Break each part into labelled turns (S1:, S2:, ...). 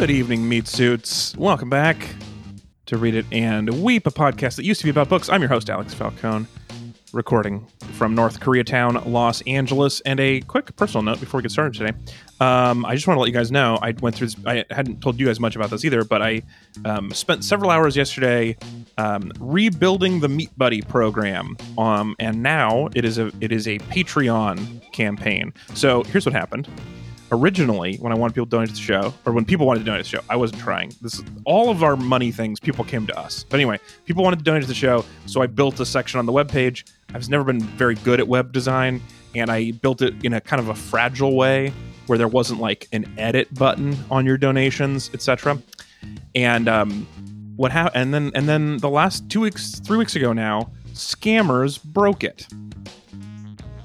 S1: Good evening, meat suits. Welcome back to Read It and Weep, a podcast that used to be about books. I'm your host, Alex Falcone, recording from North Koreatown, Los Angeles. And a quick personal note before we get started today. Um, I just want to let you guys know I went through. This, I hadn't told you guys much about this either, but I um, spent several hours yesterday um, rebuilding the Meat Buddy program, um, and now it is a it is a Patreon campaign. So here's what happened originally when I wanted people to donate to the show, or when people wanted to donate to the show, I wasn't trying. This is, all of our money things, people came to us. But anyway, people wanted to donate to the show, so I built a section on the web page. I've never been very good at web design, and I built it in a kind of a fragile way where there wasn't like an edit button on your donations, etc. And um, what happened? And then and then the last two weeks, three weeks ago now, scammers broke it.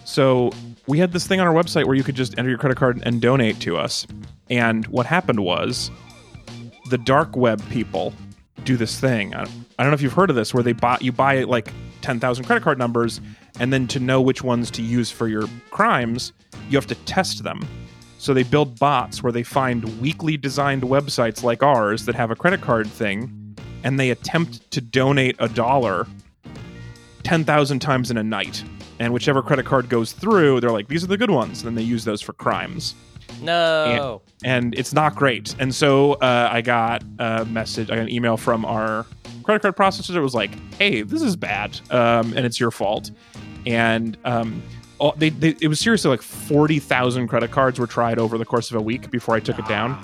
S1: So we had this thing on our website where you could just enter your credit card and donate to us. And what happened was the dark web people do this thing. I don't know if you've heard of this, where they buy you buy like ten thousand credit card numbers, and then to know which ones to use for your crimes, you have to test them. So they build bots where they find weakly designed websites like ours that have a credit card thing, and they attempt to donate a dollar ten thousand times in a night and whichever credit card goes through, they're like, these are the good ones. And then they use those for crimes.
S2: No.
S1: And, and it's not great. And so uh, I got a message, I got an email from our credit card processor. It was like, hey, this is bad, um, and it's your fault. And um, all, they, they, it was seriously like 40,000 credit cards were tried over the course of a week before I took it down.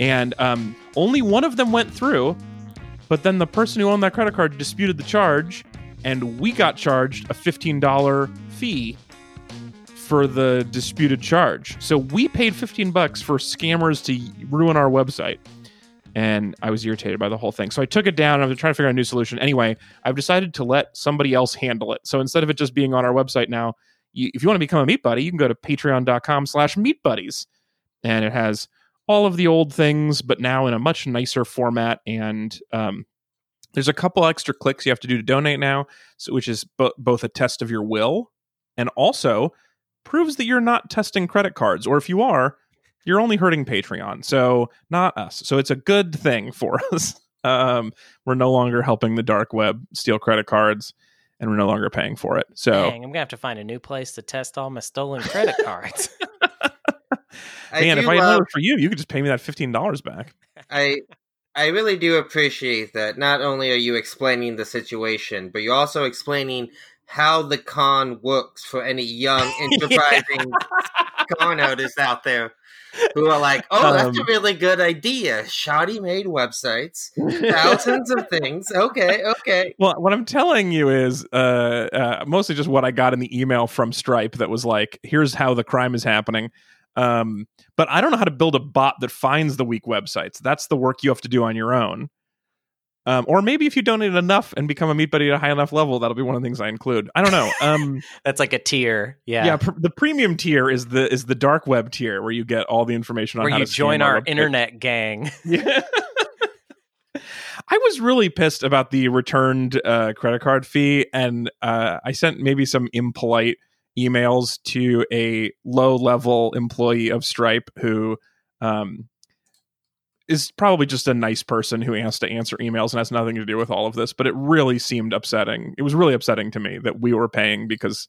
S1: And um, only one of them went through. But then the person who owned that credit card disputed the charge and we got charged a $15 fee for the disputed charge. So we paid 15 bucks for scammers to ruin our website. And I was irritated by the whole thing. So I took it down. I'm trying to figure out a new solution. Anyway, I've decided to let somebody else handle it. So instead of it just being on our website now, you, if you want to become a meat buddy, you can go to patreon.com slash meat buddies. And it has all of the old things, but now in a much nicer format and um, there's a couple extra clicks you have to do to donate now, so, which is bo- both a test of your will and also proves that you're not testing credit cards. Or if you are, you're only hurting Patreon. So, not us. So, it's a good thing for us. Um, we're no longer helping the dark web steal credit cards and we're no longer paying for it. So,
S2: Dang, I'm going to have to find a new place to test all my stolen credit cards.
S1: Man, if I had uh, for you, you could just pay me that $15 back.
S3: I I really do appreciate that not only are you explaining the situation, but you're also explaining how the con works for any young, enterprising con artists out there who are like, oh, that's um, a really good idea. Shoddy made websites, thousands of things. Okay, okay.
S1: Well, what I'm telling you is uh, uh, mostly just what I got in the email from Stripe that was like, here's how the crime is happening. Um, but I don't know how to build a bot that finds the weak websites. That's the work you have to do on your own. Um, or maybe if you donate enough and become a meat buddy at a high enough level, that'll be one of the things I include. I don't know. Um,
S2: That's like a tier. Yeah.
S1: Yeah. Pr- the premium tier is the is the dark web tier where you get all the information on
S2: where
S1: how
S2: you
S1: to
S2: join
S1: our,
S2: internet gang.
S1: Yeah. I was really pissed about the returned uh, credit card fee, and uh, I sent maybe some impolite emails to a low level employee of Stripe who um, is probably just a nice person who has to answer emails and has nothing to do with all of this. But it really seemed upsetting. It was really upsetting to me that we were paying because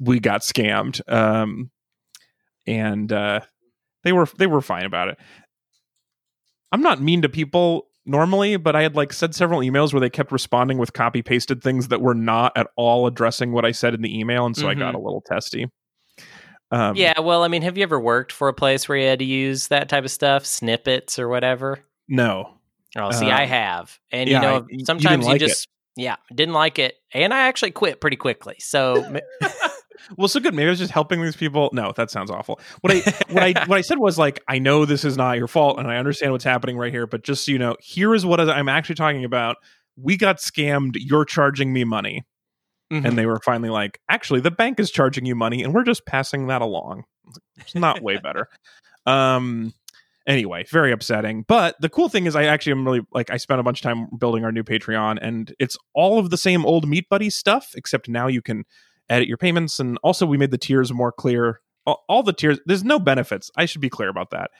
S1: we got scammed. Um, and uh, they were they were fine about it. I'm not mean to people normally, but I had like said several emails where they kept responding with copy pasted things that were not at all addressing what I said in the email, and so mm-hmm. I got a little testy.
S2: Um, yeah, well, I mean, have you ever worked for a place where you had to use that type of stuff, snippets or whatever?
S1: No.
S2: Oh, see, uh, I have, and yeah, you know, sometimes you, you just it. Yeah didn't like it, and I actually quit pretty quickly. So.
S1: well, so good. Maybe I was just helping these people. No, that sounds awful. What I what I what I said was like, I know this is not your fault, and I understand what's happening right here. But just so you know, here is what I'm actually talking about. We got scammed. You're charging me money, mm-hmm. and they were finally like, actually, the bank is charging you money, and we're just passing that along. It's not way better. Um. Anyway, very upsetting. But the cool thing is, I actually am really like I spent a bunch of time building our new Patreon, and it's all of the same old Meat Buddy stuff, except now you can edit your payments. And also, we made the tiers more clear. All, the tiers, there's no benefits. I should be clear about that.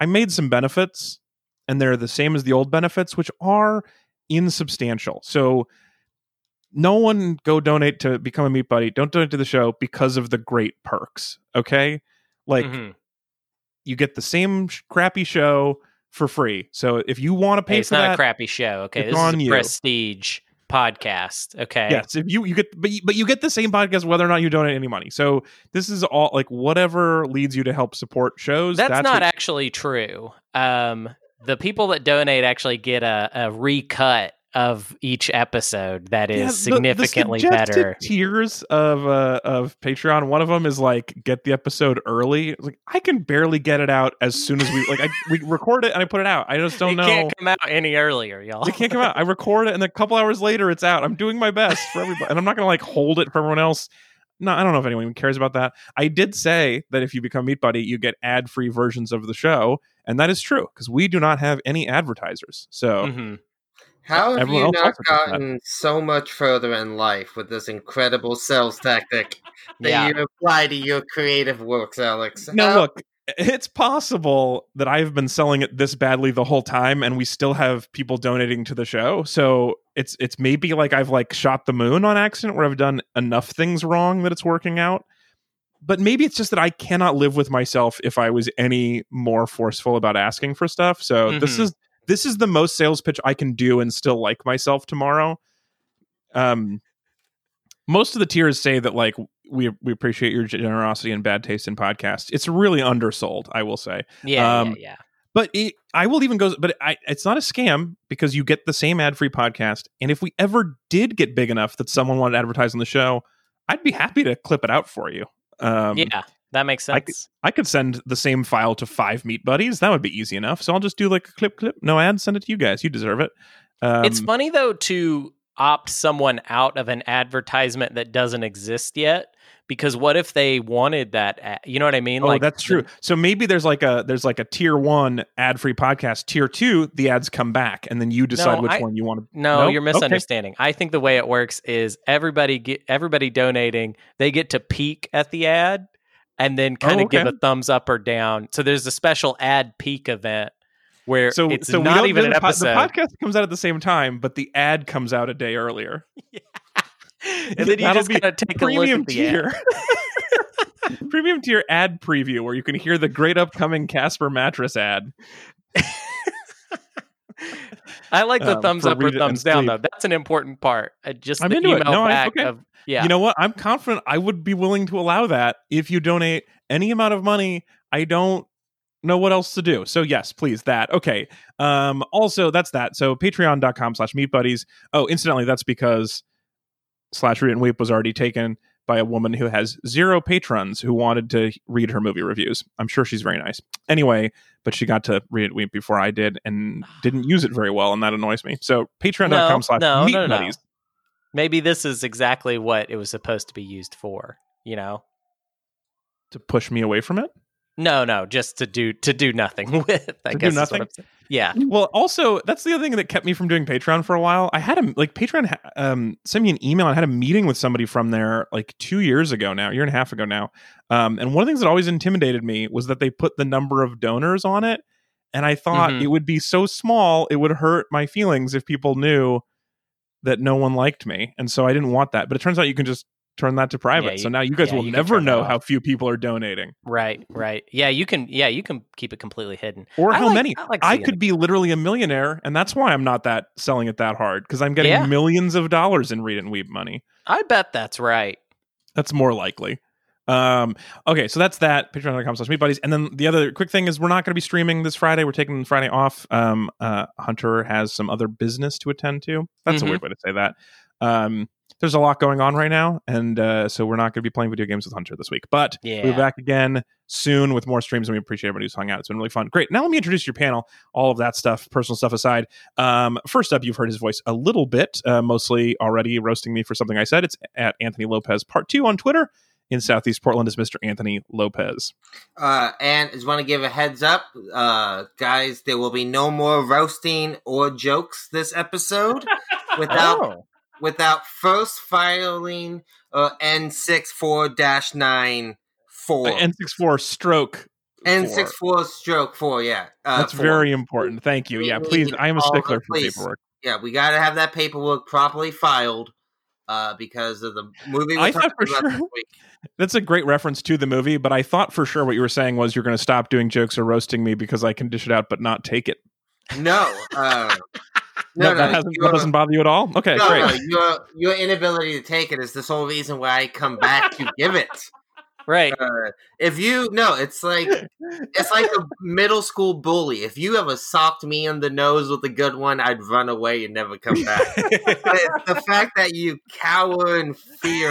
S1: I made some benefits, and they're the same as the old benefits, which are insubstantial. So no one go donate to become a meat buddy. Don't donate to the show because of the great perks. Okay, like mm-hmm. You get the same sh- crappy show for free. So if you want to pay
S2: hey,
S1: it's
S2: not
S1: that,
S2: a crappy show. Okay, this is a you. prestige podcast. Okay.
S1: Yes, if you you get but you, but you get the same podcast whether or not you donate any money. So this is all like whatever leads you to help support shows.
S2: That's, that's not what, actually true. Um, the people that donate actually get a, a recut of each episode that is yeah, the, significantly
S1: the
S2: better.
S1: Tiers of uh, of Patreon. One of them is like get the episode early. Like I can barely get it out as soon as we like I we record it and I put it out. I just don't know.
S2: it
S1: know.
S2: Can't come out any earlier, y'all.
S1: It can't come out. I record it and a couple hours later it's out. I'm doing my best for everybody, and I'm not gonna like hold it for everyone else. No, I don't know if anyone even cares about that. I did say that if you become Meat Buddy, you get ad free versions of the show, and that is true because we do not have any advertisers. So. Mm-hmm
S3: how have Everyone you not gotten so much further in life with this incredible sales tactic that yeah. you apply to your creative works, Alex?
S1: No, How- look, it's possible that I've been selling it this badly the whole time, and we still have people donating to the show. So it's it's maybe like I've like shot the moon on accident, where I've done enough things wrong that it's working out. But maybe it's just that I cannot live with myself if I was any more forceful about asking for stuff. So mm-hmm. this is this is the most sales pitch I can do and still like myself tomorrow. Um, most of the tiers say that like we we appreciate your generosity and bad taste in podcasts. It's really undersold, I will say.
S2: Yeah, um, yeah, yeah.
S1: But it, I will even go. But I, it's not a scam because you get the same ad free podcast. And if we ever did get big enough that someone wanted to advertise on the show, I'd be happy to clip it out for you. Um,
S2: yeah, that makes sense.
S1: I could, I could, send the same file to five meat buddies. That would be easy enough. So I'll just do like a clip, clip, no ad, send it to you guys. You deserve it.
S2: Um, it's funny though to opt someone out of an advertisement that doesn't exist yet because what if they wanted that ad, you know what i mean
S1: oh like that's true so maybe there's like a there's like a tier one ad free podcast tier two the ads come back and then you decide no, which I, one you want to
S2: no nope? you're misunderstanding okay. i think the way it works is everybody get everybody donating they get to peek at the ad and then kind of oh, okay. give a thumbs up or down. So there's a special ad peak event where so, it's so not even an episode.
S1: the podcast comes out at the same time, but the ad comes out a day earlier.
S2: Yeah. And then you just kind of take a look at the tier.
S1: ad. premium tier ad preview where you can hear the great upcoming Casper mattress ad.
S2: I like the um, thumbs up or thumbs down though. That's an important part. I just I'm the into email it. No, back okay. of yeah.
S1: You know what? I'm confident I would be willing to allow that if you donate any amount of money. I don't know what else to do. So yes, please that. Okay. Um also that's that. So patreon.com slash meat buddies. Oh, incidentally, that's because slash read and weep was already taken by a woman who has zero patrons who wanted to read her movie reviews. I'm sure she's very nice. Anyway, but she got to read it before I did and didn't use it very well, and that annoys me. So patreon.com slash no, meat no, no,
S2: maybe this is exactly what it was supposed to be used for, you know?
S1: To push me away from it?
S2: No, no, just to do to do nothing with. I to guess do nothing. Yeah.
S1: Well, also that's the other thing that kept me from doing Patreon for a while. I had a like Patreon um, sent me an email. I had a meeting with somebody from there like two years ago now, year and a half ago now. Um, and one of the things that always intimidated me was that they put the number of donors on it, and I thought mm-hmm. it would be so small it would hurt my feelings if people knew that no one liked me, and so I didn't want that. But it turns out you can just turn that to private. Yeah, you, so now you guys yeah, will you never know how few people are donating.
S2: Right, right. Yeah, you can. Yeah, you can keep it completely hidden.
S1: Or I how like, many? I, like I could it. be literally a millionaire, and that's why I'm not that selling it that hard because I'm getting yeah. millions of dollars in Read and Weep money.
S2: I bet that's right.
S1: That's more likely. Um, okay, so that's that. Patreon.com slash meat buddies. And then the other quick thing is we're not going to be streaming this Friday. We're taking Friday off. Um, uh, Hunter has some other business to attend to. That's mm-hmm. a weird way to say that. Um, there's a lot going on right now, and uh, so we're not going to be playing video games with Hunter this week. But yeah. we'll be back again soon with more streams, and we appreciate everybody who's hung out. It's been really fun. Great. Now let me introduce your panel. All of that stuff, personal stuff aside. Um, first up, you've heard his voice a little bit, uh, mostly already roasting me for something I said. It's at Anthony Lopez Part Two on Twitter in Southeast Portland is Mr. Anthony Lopez.
S3: Uh, and just want to give a heads up, uh, guys, there will be no more roasting or jokes this episode without oh. Without first filing uh, N64 9 4.
S1: N64 stroke
S3: N six four stroke four. Yeah,
S1: uh, that's four. very important. Thank you. We yeah, please. I am a stickler for paperwork.
S3: Yeah, we got to have that paperwork properly filed uh, because of the movie. I thought for sure.
S1: That's a great reference to the movie, but I thought for sure what you were saying was you're going to stop doing jokes or roasting me because I can dish it out but not take it.
S3: No, uh,
S1: no, no, that, that doesn't bother you at all. Okay, no, great. No,
S3: your your inability to take it is the sole reason why I come back to give it.
S2: Right.
S3: Uh, if you no, it's like it's like a middle school bully. If you ever socked me in the nose with a good one, I'd run away and never come back. the fact that you cower in fear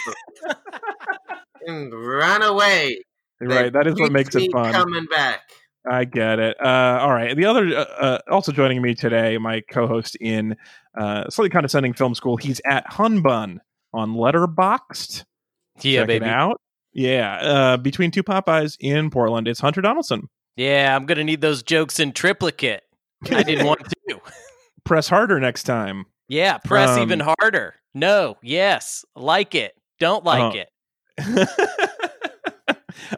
S3: and run away.
S1: Right. That is what makes it fun.
S3: Coming back.
S1: I get it. Uh, all right. The other, uh, uh, also joining me today, my co-host in uh, slightly condescending film school. He's at Hunbun on Letterboxd.
S2: Yeah,
S1: Check
S2: baby.
S1: Out. Yeah, uh, between two Popeyes in Portland, it's Hunter Donaldson.
S2: Yeah, I'm gonna need those jokes in triplicate. I didn't want to.
S1: Press harder next time.
S2: Yeah, press um, even harder. No, yes, like it. Don't like uh,
S1: it.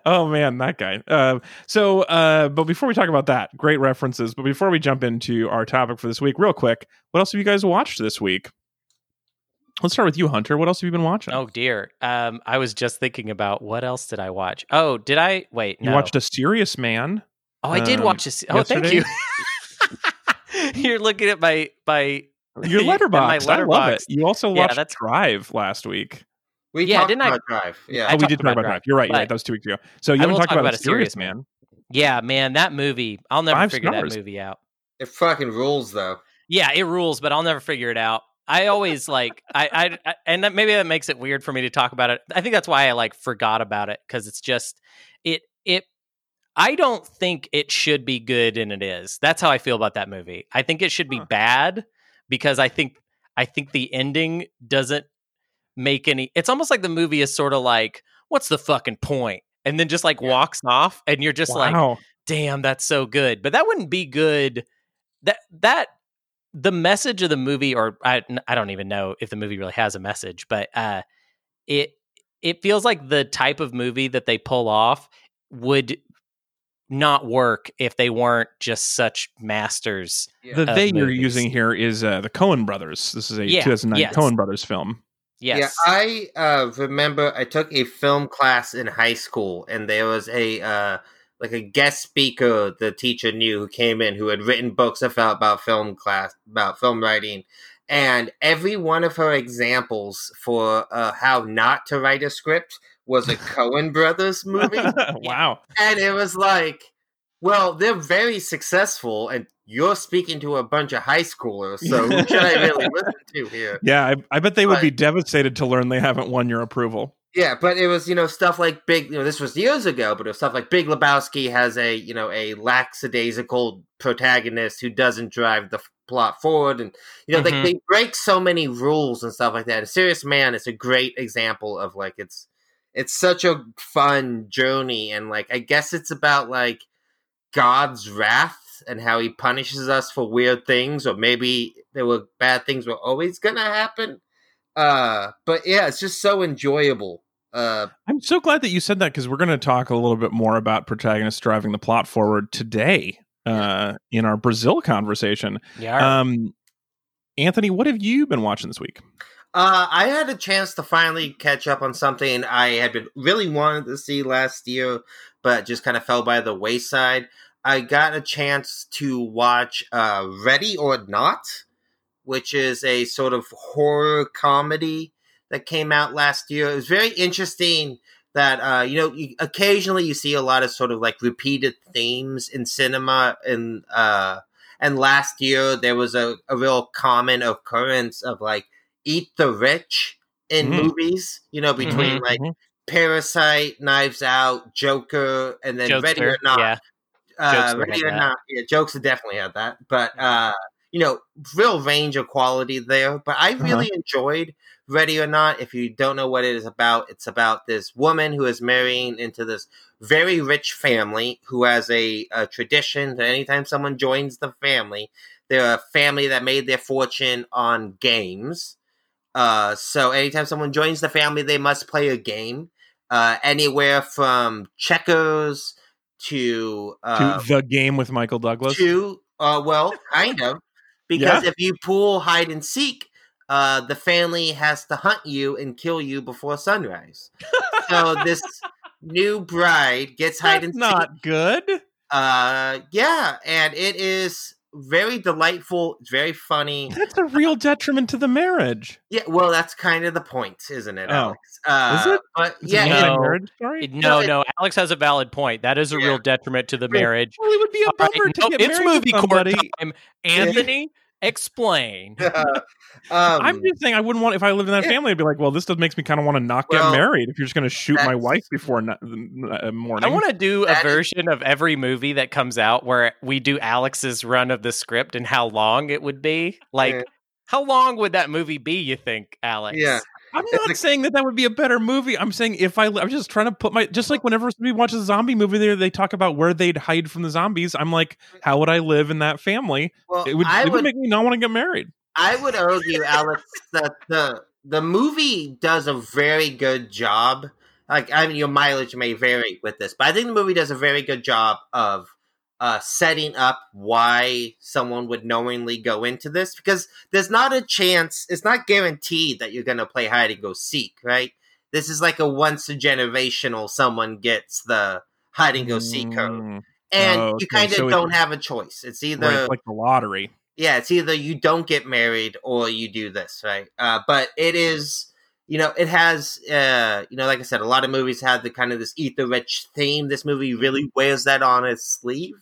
S1: oh man, that guy. Uh, so, uh, but before we talk about that, great references. But before we jump into our topic for this week, real quick, what else have you guys watched this week? Let's start with you, Hunter. What else have you been watching?
S2: Oh dear. Um, I was just thinking about what else did I watch? Oh, did I wait?
S1: You watched A Serious Man.
S2: Oh, I did um, watch a. Oh, yesterday? thank you. You're looking at my my
S1: your Letterboxd. I love it. You also watched yeah, Drive last week.
S3: We yeah, didn't I, Drive. Yeah,
S1: oh, we did talk about Drive. You're right. You're right. That was two weeks ago. So you haven't talked talk about, about, a serious man. man.
S2: Yeah, man, that movie. I'll never Five figure stars. that movie out.
S3: It fucking rules, though.
S2: Yeah, it rules, but I'll never figure it out. I always like I, I and that, maybe that makes it weird for me to talk about it. I think that's why I like forgot about it because it's just it it. I don't think it should be good, and it is. That's how I feel about that movie. I think it should be huh. bad because I think I think the ending doesn't make any. It's almost like the movie is sort of like, what's the fucking point? And then just like yeah. walks off, and you're just wow. like, damn, that's so good. But that wouldn't be good. That that the message of the movie, or I, I don't even know if the movie really has a message, but uh, it it feels like the type of movie that they pull off would not work if they weren't just such masters.
S1: Yeah. The they movies. you're using here is uh, the Coen Brothers. This is a yeah, 2009 yes. Coen Brothers film.
S2: Yes.
S3: Yeah, I uh, remember I took a film class in high school, and there was a uh, like a guest speaker the teacher knew who came in who had written books about, about film class about film writing and every one of her examples for uh, how not to write a script was a Coen Brothers movie.
S1: wow.
S3: And it was like, well, they're very successful and you're speaking to a bunch of high schoolers, so who should I really listen to here?
S1: Yeah, I, I bet they would be devastated to learn they haven't won your approval.
S3: Yeah, but it was you know stuff like Big. You know, this was years ago, but it was stuff like Big Lebowski has a you know a lackadaisical protagonist who doesn't drive the plot forward, and you know mm-hmm. they, they break so many rules and stuff like that. A Serious Man is a great example of like it's it's such a fun journey, and like I guess it's about like God's wrath and how He punishes us for weird things, or maybe there were bad things were always gonna happen uh, but yeah, it's just so enjoyable. Uh,
S1: I'm so glad that you said that because we're going to talk a little bit more about protagonists driving the plot forward today uh, in our Brazil conversation.
S2: Yeah.
S1: Um, Anthony, what have you been watching this week?
S3: Uh, I had a chance to finally catch up on something I had been really wanted to see last year, but just kind of fell by the wayside. I got a chance to watch uh, Ready or Not, which is a sort of horror comedy that came out last year. It was very interesting that uh, you know you, occasionally you see a lot of sort of like repeated themes in cinema and uh, and last year there was a, a real common occurrence of like eat the rich in mm-hmm. movies you know between mm-hmm, like mm-hmm. parasite knives out joker and then ready or not yeah. Uh, ready or not yeah jokes have definitely had that but uh you know, real range of quality there. But I uh-huh. really uh-huh. enjoyed Ready or Not. If you don't know what it is about, it's about this woman who is marrying into this very rich family who has a, a tradition that anytime someone joins the family, they're a family that made their fortune on games. Uh, so anytime someone joins the family, they must play a game. Uh, anywhere from checkers to uh,
S1: to the game with Michael Douglas.
S3: to uh, well, kind of, because if you pull hide and seek, uh, the family has to hunt you and kill you before sunrise. so this new bride gets hide
S1: That's
S3: and seek.
S1: not good.
S3: Uh, yeah, and it is very delightful. It's very funny.
S1: That's a real detriment to the marriage.
S3: Yeah, well, that's kind of the point, isn't it,
S1: Oh.
S3: Alex? Uh,
S1: Is it?
S3: But
S1: Is
S3: yeah,
S1: an
S2: No.
S3: it-
S1: anti-marriage story?
S2: It-
S3: No,
S2: no,
S3: it-
S2: no. Alex has a valid point. That is a
S3: Yeah.
S2: real detriment to the marriage.
S1: Well, it would be a
S2: All right,
S1: bummer to
S2: no,
S1: get
S2: it's
S1: married
S2: movie
S1: to somebody.
S2: court time. Anthony, explain.
S3: um,
S1: I'm just saying, I wouldn't want if I lived in that
S3: Yeah.
S1: family. I'd be like, well, this does makes me kind of want to not get
S3: Well,
S1: married. If you're just going to shoot my wife before no- uh, morning,
S2: I want to do a
S3: That is-
S2: version of every movie that comes out where we do Alex's run of the script and how long it would be. Like,
S3: Yeah.
S2: how long would that movie be? You think, Alex?
S3: Yeah.
S1: I'm not
S3: like-
S1: saying that that would be a better movie. I'm saying if I, I'm just trying to put my, just like whenever somebody watches a zombie movie, there they talk about where they'd hide from the zombies. I'm like, how would I live in that family?
S3: well,
S1: It would,
S3: I
S1: it would
S3: would
S1: make me not want to get married.
S3: I would argue, Alex, that the the movie does a very good job. Like, I mean, your mileage may vary with this, but I think the movie does a very good job of uh, setting up why someone would knowingly go into this because there's not a chance. It's not guaranteed that you're going to play hide and go seek, right? This is like a once a generational. Someone gets the hide and go seek code,
S1: Mm,
S3: and
S1: Oh,
S3: you kind of
S1: so
S3: don't have a choice. It's either
S1: right, like the lottery.
S3: yeah, it's either you don't get married or you do this, right? Uh, but it is, you know, it has, uh, you know, like I said, a lot of movies have the kind of this ether rich theme. This movie really wears that on its sleeve.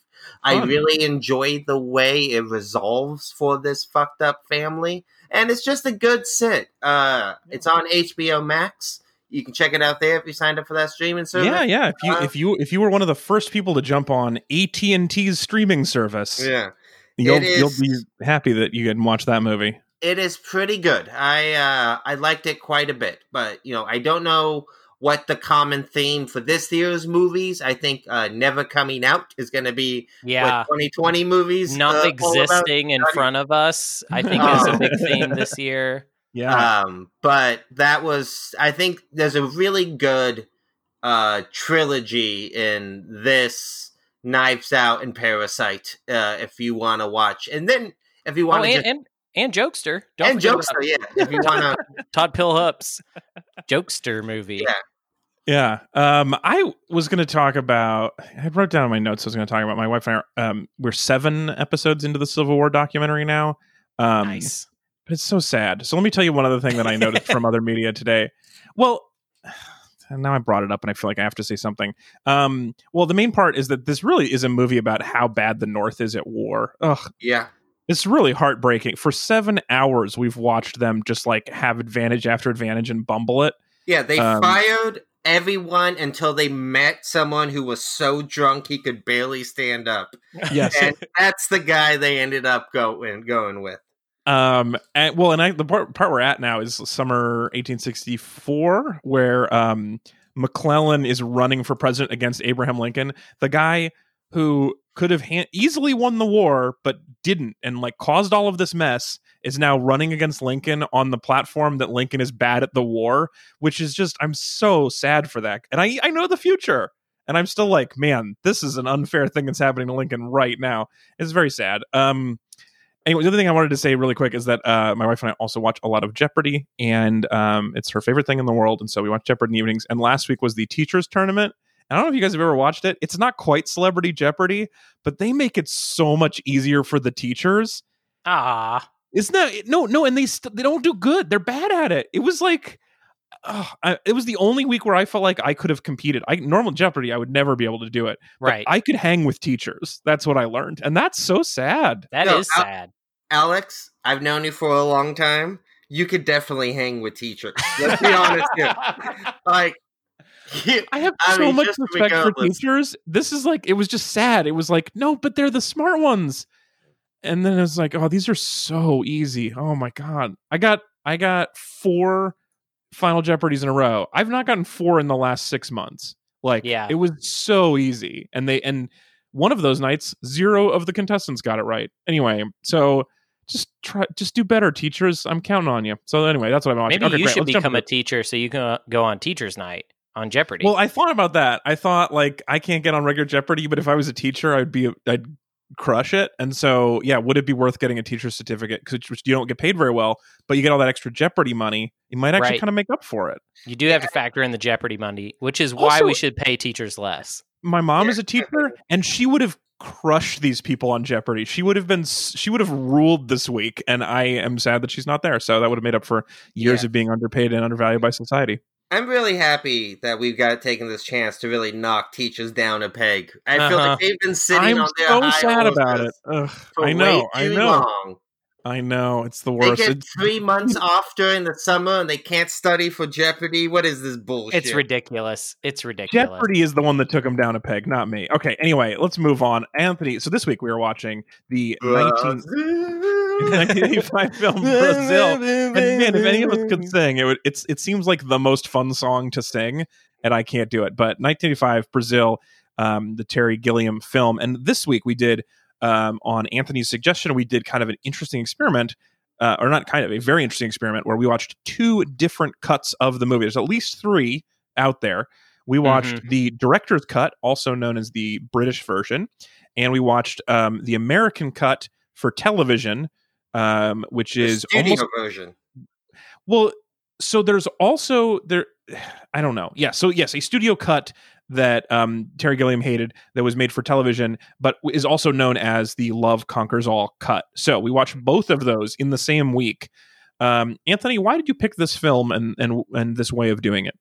S3: I really enjoy the way it resolves for this fucked up family, and it's just a good sit. Uh, it's on HBO Max. You can check it out there if you signed up for that streaming service.
S1: Yeah, yeah. If you
S3: Uh,
S1: if you if you were one of the first people to jump on AT and T's streaming service,
S3: yeah.
S1: you'll
S3: It
S1: you'll be happy that you can watch that movie.
S3: it is pretty good. I uh I liked it quite a bit, but you know, I don't know what the common theme for this year's movies. I think uh Never Coming Out is going to be
S2: Yeah.
S3: what 2020 movies
S2: Not
S3: uh, all about.
S2: existing in
S3: Not-
S2: front of us, I think, is a
S3: Oh.
S2: big theme this year.
S1: Yeah,
S3: Um but that was I think there's a really good uh trilogy in this Knives Out and Parasite uh if you want to watch. And then if you
S2: Oh,
S3: want to
S2: and,
S3: just
S2: and and Jokester. Don't
S3: and
S2: forget
S3: Jokester, yeah. If you want
S2: Todd Pilhup's Jokester movie.
S3: Yeah.
S1: yeah. Um, I was going to talk about. I wrote down in my notes. I was going to talk about my wife and I. Um, we're seven episodes into the Civil War documentary now. Um,
S2: nice.
S1: but it's so sad. So let me tell you one other thing that I noticed from other media today. Well, and now I brought it up, and I feel like I have to say something. Um, well, the main part is that this really is a movie about how bad the North is at war. Ugh,
S3: yeah.
S1: It's really heartbreaking. For seven hours, we've watched them just like have advantage after advantage and bumble it.
S3: Yeah, they
S1: Um,
S3: fired everyone until they met someone who was so drunk he could barely stand up.
S1: Yes.
S3: And that's the guy they ended up going going with.
S1: Um. And, well, and I the part, part we're at now is summer 1864, where um McClellan is running for president against Abraham Lincoln, the guy who could have ha- easily won the war but didn't, and like caused all of this mess, is now running against Lincoln on the platform that Lincoln is bad at the war, which is just I'm so sad for that, and I I know the future. And I'm still like, man, this is an unfair thing that's happening to Lincoln right now. It's very sad. Um, anyway, the other thing I wanted to say really quick is that uh, my wife and I also watch a lot of Jeopardy, and um, it's her favorite thing in the world. And so we watch Jeopardy in the evenings. And last week was the teachers tournament. I don't know if you guys have ever watched it. It's not quite Celebrity Jeopardy, but they make it so much easier for the teachers.
S2: Ah.
S1: Isn't that no, no? And they st- they don't do good. They're bad at it. It was like. Oh, I, it was the only week where I felt like I could have competed. I normal Jeopardy, I would never be able to do it. But
S2: Right.
S1: I could hang with teachers. That's what I learned, and that's so sad.
S2: That
S3: No,
S2: is
S3: Al-
S2: sad.
S3: Alex, I've known you for a long time. You could definitely hang with teachers. Let's be honest here. Like, you,
S1: I have
S3: I
S1: so
S3: mean,
S1: much respect for teachers. This is like it was just sad. It was like, no, but they're the smart ones. And then it's like, oh, these are so easy. Oh my god. I got I got four Final Jeopardies in a row. I've not gotten four in the last six months. Like
S2: Yeah.
S1: it was so easy. And they and one of those nights, zero of the contestants got it right. Anyway, so just try just do better, teachers. I'm counting on you. So anyway, that's what I'm watching.
S2: Maybe
S1: okay,
S2: you
S1: great.
S2: should
S1: Let's
S2: become a teacher so you can go on teacher's night on Jeopardy.
S1: Well, I thought about that. I thought like I can't get on regular Jeopardy, but if I was a teacher, I'd be I'd crush it. And so, yeah, would it be worth getting a teacher certificate because you don't get paid very well, but you get all that extra Jeopardy money? You might actually
S2: Right.
S1: kind of make up for it.
S2: you do have to factor in the Jeopardy money, which is why
S1: Also-
S2: we should pay teachers less.
S1: My mom is a teacher, and she would have crushed these people on Jeopardy. She would have been she would have ruled this week, and I am sad that she's not there. So that would have made up for years
S3: Yeah.
S1: of being underpaid and undervalued by society.
S3: I'm really happy that we've got taken this chance to really knock teachers down a peg. I feel
S2: Uh-huh.
S3: like they've been sitting
S1: I'm
S3: on their
S1: so
S3: high
S1: sad about it.
S3: horses
S1: Ugh,
S3: for
S1: I know,
S3: way
S1: I know,
S3: long.
S1: I know. It's the worst.
S3: They
S1: worst.
S3: get three months off during the summer and they can't study for Jeopardy. What is this bullshit?
S2: It's ridiculous. It's ridiculous.
S1: Jeopardy is the one that took him down a peg, not me. Okay, anyway, let's move on. Anthony, so this week we were watching the 19, 1985 film Brazil. And man, if any of us could sing, it would it's it seems like the most fun song to sing, and I can't do it. But 1985 Brazil, um, the Terry Gilliam film, and this week we did um, on Anthony's suggestion, we did kind of an interesting experiment. Uh, or not kind of a very interesting experiment where we watched two different cuts of the movie. There's at least three out there. We watched the director's cut, also known as the British version, and we watched um, the American cut for television, um, which
S3: The
S1: is
S3: studio
S1: almost
S3: version.
S1: well. So there's also there, I don't know. Yeah. So yes, a studio cut that um, Terry Gilliam hated that was made for television, but is also known as the Love Conquers All cut. So we watched both of those in the same week. Um, Anthony, why did you pick this film and and and this way of doing it?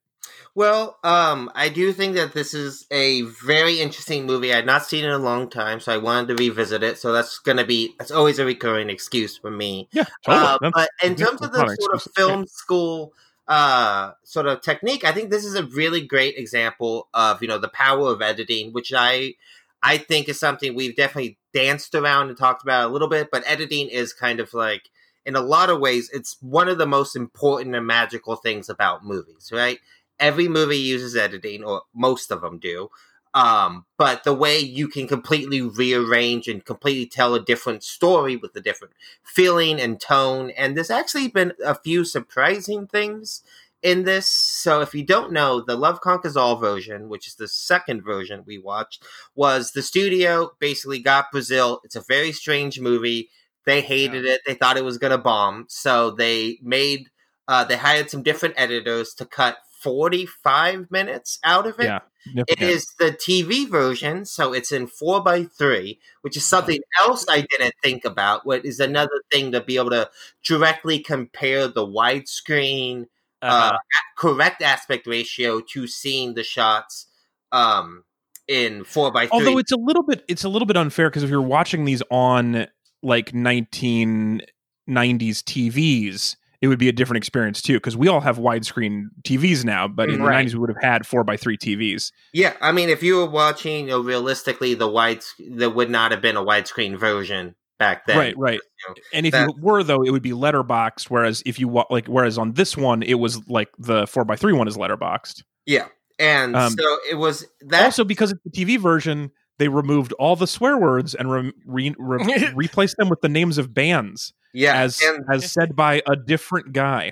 S3: Well, um, I do think that this is a very interesting movie. I had not seen it in a long time, so I wanted to revisit it. So that's going to be that's always a recurring excuse for me.
S1: Yeah,
S3: Uh, but in terms of the sort of film school uh, sort of technique, I think this is a really great example of you know the power of editing, which I I think is something we've definitely danced around and talked about a little bit. But editing is kind of like in a lot of ways, it's one of the most important and magical things about movies, right? Every movie uses editing, or most of them do. Um, but the way you can completely rearrange and completely tell a different story with a different feeling and tone. And there's actually been a few surprising things in this. So if you don't know, the Love Conquers All version, which is the second version we watched, was the studio basically got Brazil. It's a very strange movie. They hated it. They thought it was going to bomb. So they made, uh, they hired some different editors to cut 45 minutes out of it.
S1: yeah,
S3: It is the TV version, so it's in four by three, which is something else I didn't think about. What is another thing to be able to directly compare the widescreen
S2: Uh-huh.
S3: uh, correct aspect ratio to seeing the shots um, in four by three.
S1: Although it's a little bit it's a little bit unfair because if you're watching these on like 1990s TVs, it would be a different experience too because we all have widescreen TVs now, but in
S2: Right.
S1: the 90s we would have had four by three TVs.
S3: yeah, I mean, if you were watching, you know, realistically, the wide there would not have been a widescreen version back then.
S1: right, right.
S3: you know,
S1: And if
S3: that-
S1: you were though, it would be letterboxed. Whereas if you wa- like, whereas on this one, it was like the four by three one is letterboxed.
S3: Yeah, and
S1: Um,
S3: so it was that.
S1: also, because it's the TV version, they removed all the swear words and re- re- re- replaced them with the names of bands
S3: yeah,
S1: as
S3: and
S1: as said by a different guy.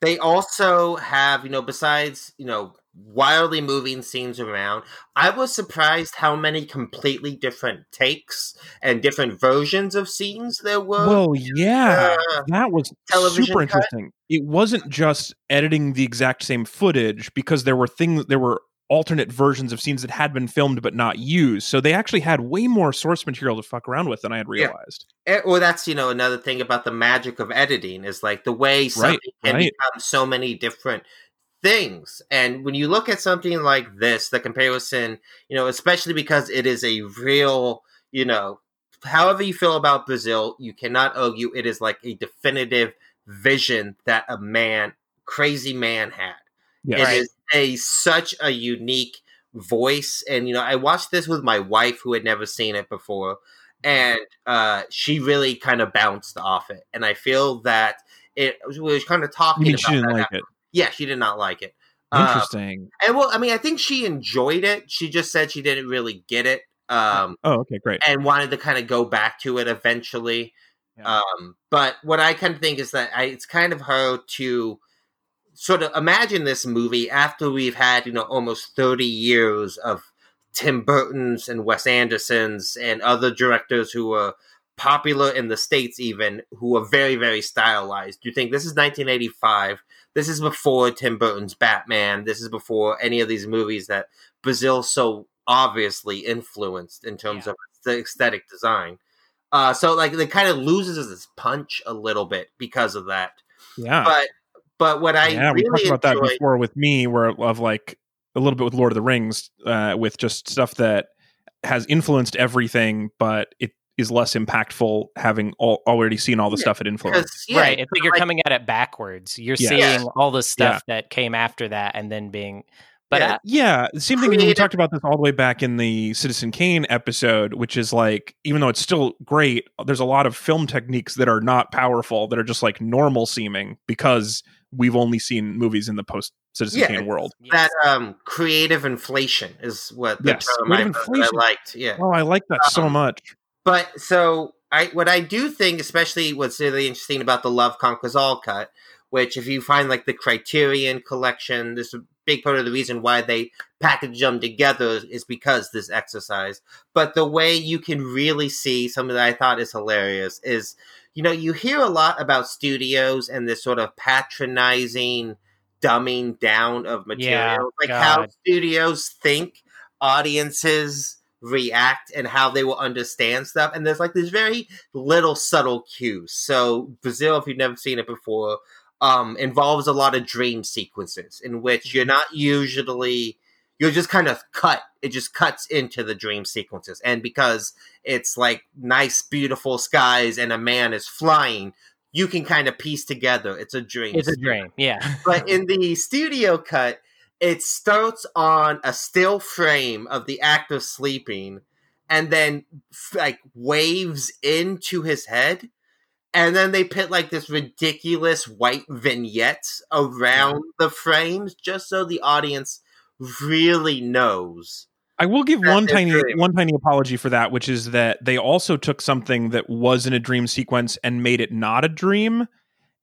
S3: they also have you know besides you know wildly moving scenes around i was surprised how many completely different takes and different versions of scenes there were
S1: Well, yeah,
S3: Uh,
S1: that was super
S3: cut?
S1: interesting. It wasn't just editing the exact same footage because there were things there were alternate versions of scenes that had been filmed but not used. So they actually had way more source material to fuck around with than I had realized.
S3: Eh, well that's you know another thing about the magic of editing is like the way something can
S1: right.
S3: become so many different things and when you look at something like this the comparison you know especially because it is a real you know however you feel about brazil you cannot argue it is like a definitive vision that a man crazy man had
S1: Yes.
S3: It is a such a unique voice, and you know, I watched this with my wife who had never seen it before, and uh, she really kind of bounced off it. And I feel that it we was kind of
S1: You
S3: talking
S1: mean
S3: about
S1: she didn't
S3: that.
S1: like it?
S3: Yeah, she did not like it. Uh,
S1: Interesting.
S3: and well, I mean, I think she enjoyed it. She just said she didn't really get it, um,
S1: oh, okay, great.
S3: and wanted to kind of go back to it eventually.
S1: Yeah.
S3: Um, but what I kind of think is that I, it's kind of her to sort of imagine this movie after we've had you know almost 30 years of Tim Burton's and Wes Anderson's and other directors who were popular in the states even who are very very stylized. Do you think this is 1985? This is before Tim Burton's Batman. This is before any of these movies that Brazil so obviously influenced in terms yeah. of the aesthetic design. Uh, so like it kind of loses its punch a little bit because of that.
S1: Yeah.
S3: But but what I yeah, really we talked
S1: about that before with me, where of like a little bit with Lord of the Rings, uh, with just stuff that has influenced everything, but it is less impactful having all, already seen all the yeah, stuff it influenced.
S2: Yeah, right. It's like you're like, coming at it backwards. You're yeah. seeing all the stuff that came after that and then being but
S1: yeah, uh, yeah same thing. We talked about this all the way back in the Citizen Kane episode, which is like, even though it's still great, there's a lot of film techniques that are not powerful, that are just like normal seeming because we've only seen movies in the post Citizen yeah, Kane world.
S3: That um, creative inflation is what the yes, term I, I, liked. Yeah.
S1: Oh, I like that um, so much.
S3: But so I, what I do think, especially what's really interesting about the Love Conquers All cut, which if you find like the Criterion collection, this big part of the reason why they package them together is because this exercise. But the way you can really see something that I thought is hilarious is, you know, you hear a lot about studios and this sort of patronizing dumbing down of material, yeah, like God. how studios think audiences react and how they will understand stuff. And there's like these very little subtle cues. So Brazil, if you've never seen it before, um, involves a lot of dream sequences in which you're mm-hmm. not usually you're just kind of cut it just cuts into the dream sequences. And because it's like nice beautiful skies and a man is flying you can kind of piece together. It's a dream
S2: it's a dream yeah.
S3: But in the studio cut it starts on a still frame of the actor sleeping and then like waves into his head. And then they put like this ridiculous white vignettes around mm-hmm. the frames just so the audience really knows
S1: I will give one tiny dream. one tiny apology for that, which is that they also took something that was in a dream sequence and made it not a dream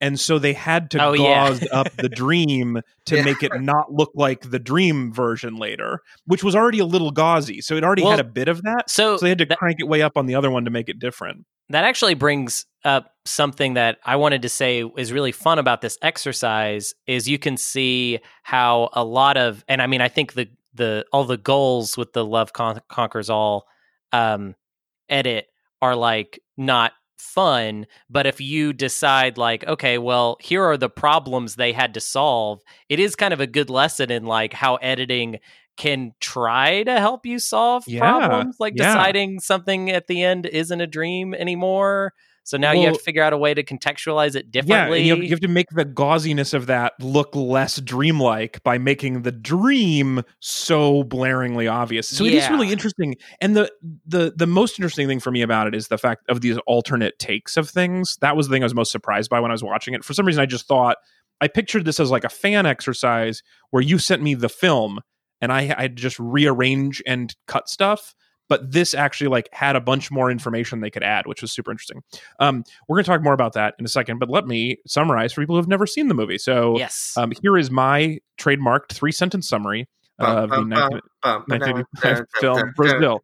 S1: and so they had to oh, gauze yeah. up the dream to yeah. make it not look like the dream version later, which was already a little gauzy. So it already well, had a bit of that. So, so they had to that, crank it way up on the other one to make it different.
S2: That actually brings up something that I wanted to say is really fun about this exercise is you can see how a lot of and I mean I think the the all the goals with the love con- conquers all um edit are like not fun but if you decide like okay well here are the problems they had to solve it is kind of a good lesson in like how editing can try to help you solve yeah, problems like yeah. deciding something at the end isn't a dream anymore so now well, you have to figure out a way to contextualize it differently.
S1: Yeah, you have, you have, to make the gauziness of that look less dreamlike by making the dream so blaringly obvious. So yeah. it is really interesting. And the the the most interesting thing for me about it is the fact of these alternate takes of things. That was the thing I was most surprised by when I was watching it. For some reason, I just thought I pictured this as like a fan exercise where you sent me the film and I I just rearrange and cut stuff but this actually like had a bunch more information they could add which was super interesting um, we're going to talk more about that in a second but let me summarize for people who have never seen the movie so
S2: yes
S1: um, here is my trademarked three sentence summary of the 1985 film Brazil.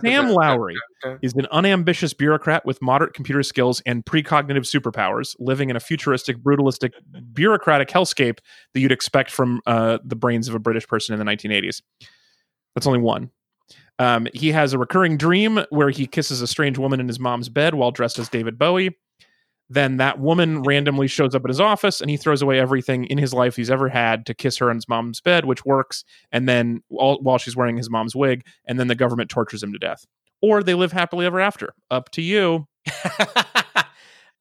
S1: Sam Lowry is an unambitious bureaucrat with moderate computer skills and precognitive superpowers, living in a futuristic, brutalistic, bureaucratic hellscape that you'd expect from uh, the brains of a British person in the 1980s. That's only one. Um, he has a recurring dream where he kisses a strange woman in his mom's bed while dressed as David Bowie. Then that woman randomly shows up at his office and he throws away everything in his life he's ever had to kiss her in his mom's bed, which works. And then all, while she's wearing his mom's wig, and then the government tortures him to death. Or they live happily ever after. Up to you.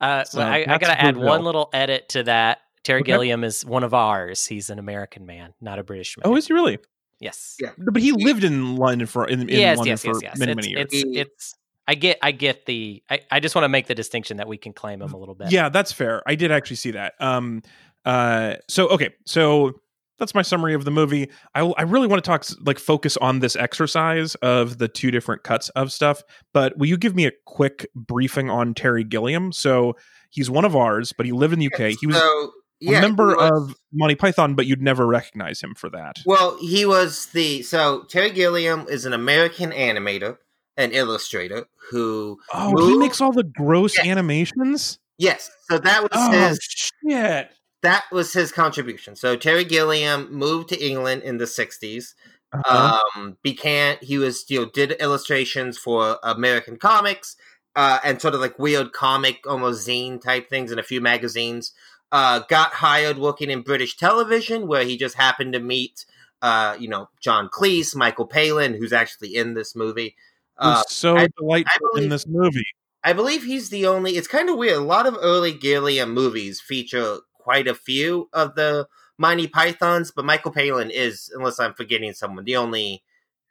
S2: uh, so I, I got to add one little edit to that. Terry okay. Gilliam is one of ours. He's an American man, not a British man.
S1: Oh, is he really?
S2: Yes.
S3: Yeah.
S1: But he lived in London for in, in yes, London yes, for yes, many
S2: it's,
S1: many years.
S2: It's, it's I get I get the I, I just want to make the distinction that we can claim him a little bit.
S1: Yeah, that's fair. I did actually see that. Um uh so okay, so that's my summary of the movie. I, I really want to talk like focus on this exercise of the two different cuts of stuff. But will you give me a quick briefing on Terry Gilliam? So he's one of ours, but he lived in the UK. He was
S3: so
S1: a member was, of Monty Python, but you'd never recognize him for that.
S3: Well, he was the so Terry Gilliam is an American animator and illustrator who
S1: oh moved, he makes all the gross yes. animations.
S3: Yes, so that was
S1: oh,
S3: his
S1: shit.
S3: That was his contribution. So Terry Gilliam moved to England in the '60s. Uh-huh. Um, began he was you know did illustrations for American comics uh, and sort of like weird comic, almost zine type things in a few magazines. Uh, got hired working in British television, where he just happened to meet, uh, you know, John Cleese, Michael Palin, who's actually in this movie.
S1: Uh, so I, delightful I believe, in this movie.
S3: I believe he's the only. It's kind of weird. A lot of early Gilliam movies feature quite a few of the Monty Pythons, but Michael Palin is, unless I'm forgetting someone, the only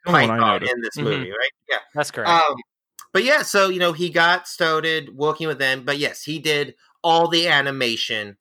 S3: Python in this mm-hmm. movie, right? Yeah,
S2: that's correct.
S3: Um, but yeah, so you know, he got started working with them. But yes, he did all the animation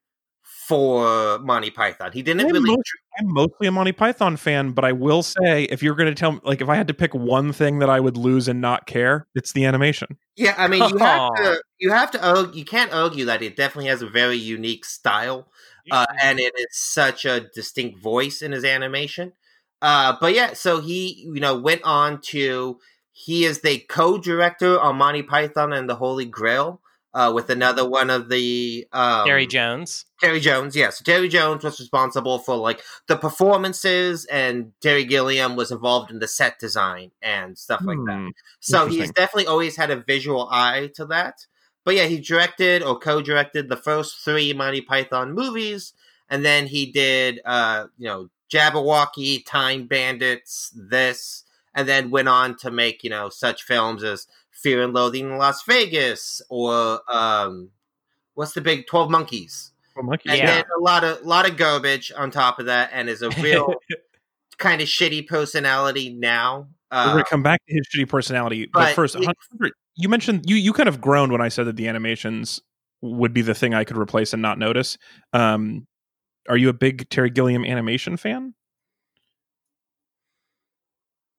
S3: for Monty Python. He didn't
S1: I'm
S3: really.
S1: Most, I'm mostly a Monty Python fan, but I will say, if you're going to tell me, like, if I had to pick one thing that I would lose and not care, it's the animation.
S3: Yeah, I mean, you have to, you have to, you can't argue that it definitely has a very unique style, uh, and it is such a distinct voice in his animation. Uh, but yeah, so he, you know, went on to he is the co-director on Monty Python and the Holy Grail uh, with another one of the um,
S2: Terry Jones.
S3: Terry Jones, yes. Terry Jones was responsible for like the performances, and Terry Gilliam was involved in the set design and stuff like that. Hmm, so he's definitely always had a visual eye to that. But yeah, he directed or co-directed the first three Monty Python movies, and then he did, uh, you know, Jabberwocky, Time Bandits, this and then went on to make you know such films as Fear and Loathing in Las Vegas or um, what's the big Twelve Monkeys.
S1: Twelve Monkeys,
S3: and yeah. then a lot of lot of garbage on top of that, and is a real kind of shitty personality now.
S1: Uh, We're gonna come back to his shitty personality, but, but first, it, you mentioned you you kind of groaned when I said that the animations would be the thing I could replace and not notice. Um, are you a big Terry Gilliam animation fan?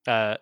S2: Uh,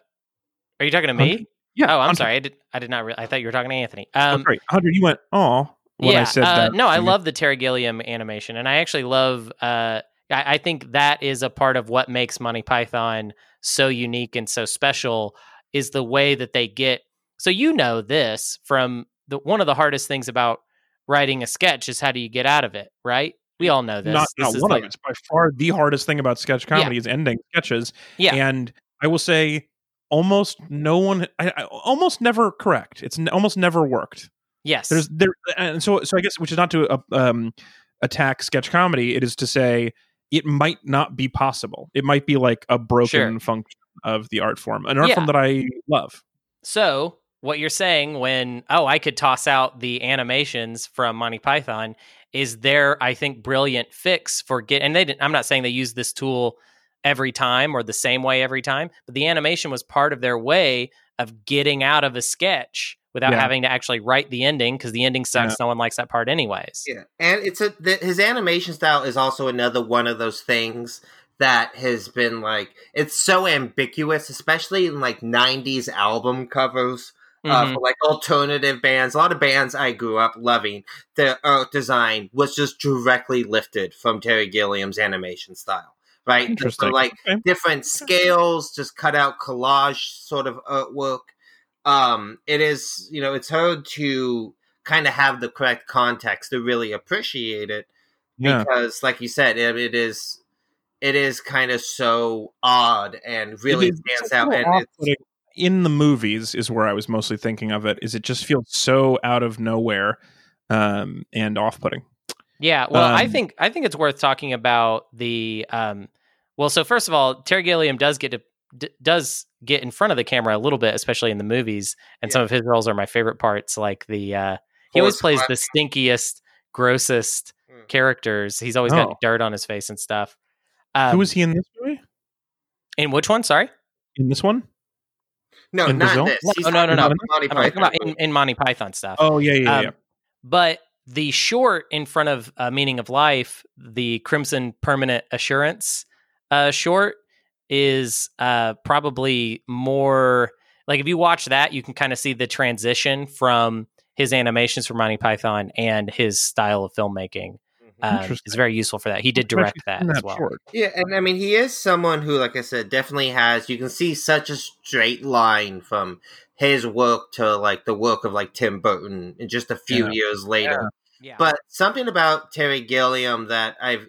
S2: are you talking to me?
S1: Yeah.
S2: Oh, I'm sorry. I did. I did not. Re- I thought you were talking to Anthony.
S1: Um, oh, great. Hunter, you went. Oh, when
S2: yeah,
S1: I said
S2: uh. No, I love the Terry Gilliam animation, and I actually love. Uh, I, I think that is a part of what makes Monty Python so unique and so special is the way that they get. So you know this from the one of the hardest things about writing a sketch is how do you get out of it, right? We all know this.
S1: Not,
S2: this
S1: not one like, of it. By far, the hardest thing about sketch comedy yeah. is ending sketches.
S2: Yeah.
S1: And I will say almost no one I, I almost never correct. It's n- almost never worked.
S2: Yes.
S1: There's there and so so I guess which is not to uh, um attack sketch comedy, it is to say it might not be possible. It might be like a broken sure. function of the art form, an art yeah. form that I love.
S2: So, what you're saying when oh, I could toss out the animations from Monty Python is their I think brilliant fix for get and they didn't, I'm not saying they use this tool every time or the same way every time, but the animation was part of their way of getting out of a sketch without yeah. having to actually write the ending because the ending sucks. Yeah. No one likes that part, anyways.
S3: Yeah, and it's a the, his animation style is also another one of those things that has been like it's so ambiguous, especially in like '90s album covers. Uh, mm-hmm. Uh, for like alternative bands, a lot of bands I grew up loving, the art design was just directly lifted from Terry Gilliam's animation style right?
S1: Interesting.
S3: like okay. different scales, just cut out collage sort of artwork. Um, it is, you know, it's hard to kind of have the correct context to really appreciate it yeah. because, like you said, it, it is it is kind of so odd and really stands out. And it's,
S1: in the movies is where I was mostly thinking of it. Is it just feels so out of nowhere um, and off putting.
S2: Yeah, well, um, I think I think it's worth talking about the um, well, so first of all, Terry Gilliam does get to d- does get in front of the camera a little bit, especially in the movies, and yeah. some of his roles are my favorite parts. Like the uh, he always plays the stinkiest, grossest mm. characters. He's always oh. got dirt on his face and stuff.
S1: Um, Who is he in this movie?
S2: In which one? Sorry,
S1: in this one.
S3: No, in not Brazil? this.
S2: oh, no, no, no. Monty Python. In, in, Monty Python stuff.
S1: Oh yeah, yeah, um, yeah.
S2: But the short in front of uh, Meaning of Life, the Crimson Permanent Assurance uh, short is uh, probably more like if you watch that, you can kind of see the transition from his animations for Monty Python and his style of filmmaking. um, is very useful for that. He did direct that, that, as well. Short.
S3: Yeah, and I mean, he is someone who, like I said, definitely has. You can see such a straight line from his work to like the work of like Tim Burton, and just a few yeah. years later. Yeah. yeah. But something about Terry Gilliam that I've,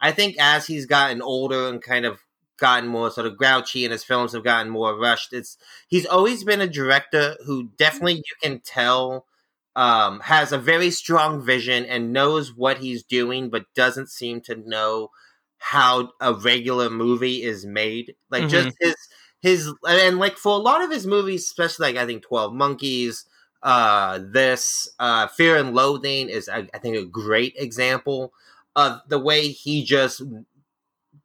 S3: I think, as he's gotten older and kind of gotten more sort of grouchy and his films have gotten more rushed. It's he's always been a director who definitely you can tell um, has a very strong vision and knows what he's doing, but doesn't seem to know how a regular movie is made. Like mm-hmm. just his his and like for a lot of his movies, especially like I think Twelve Monkeys, uh, this uh, Fear and Loathing is I, I think a great example of the way he just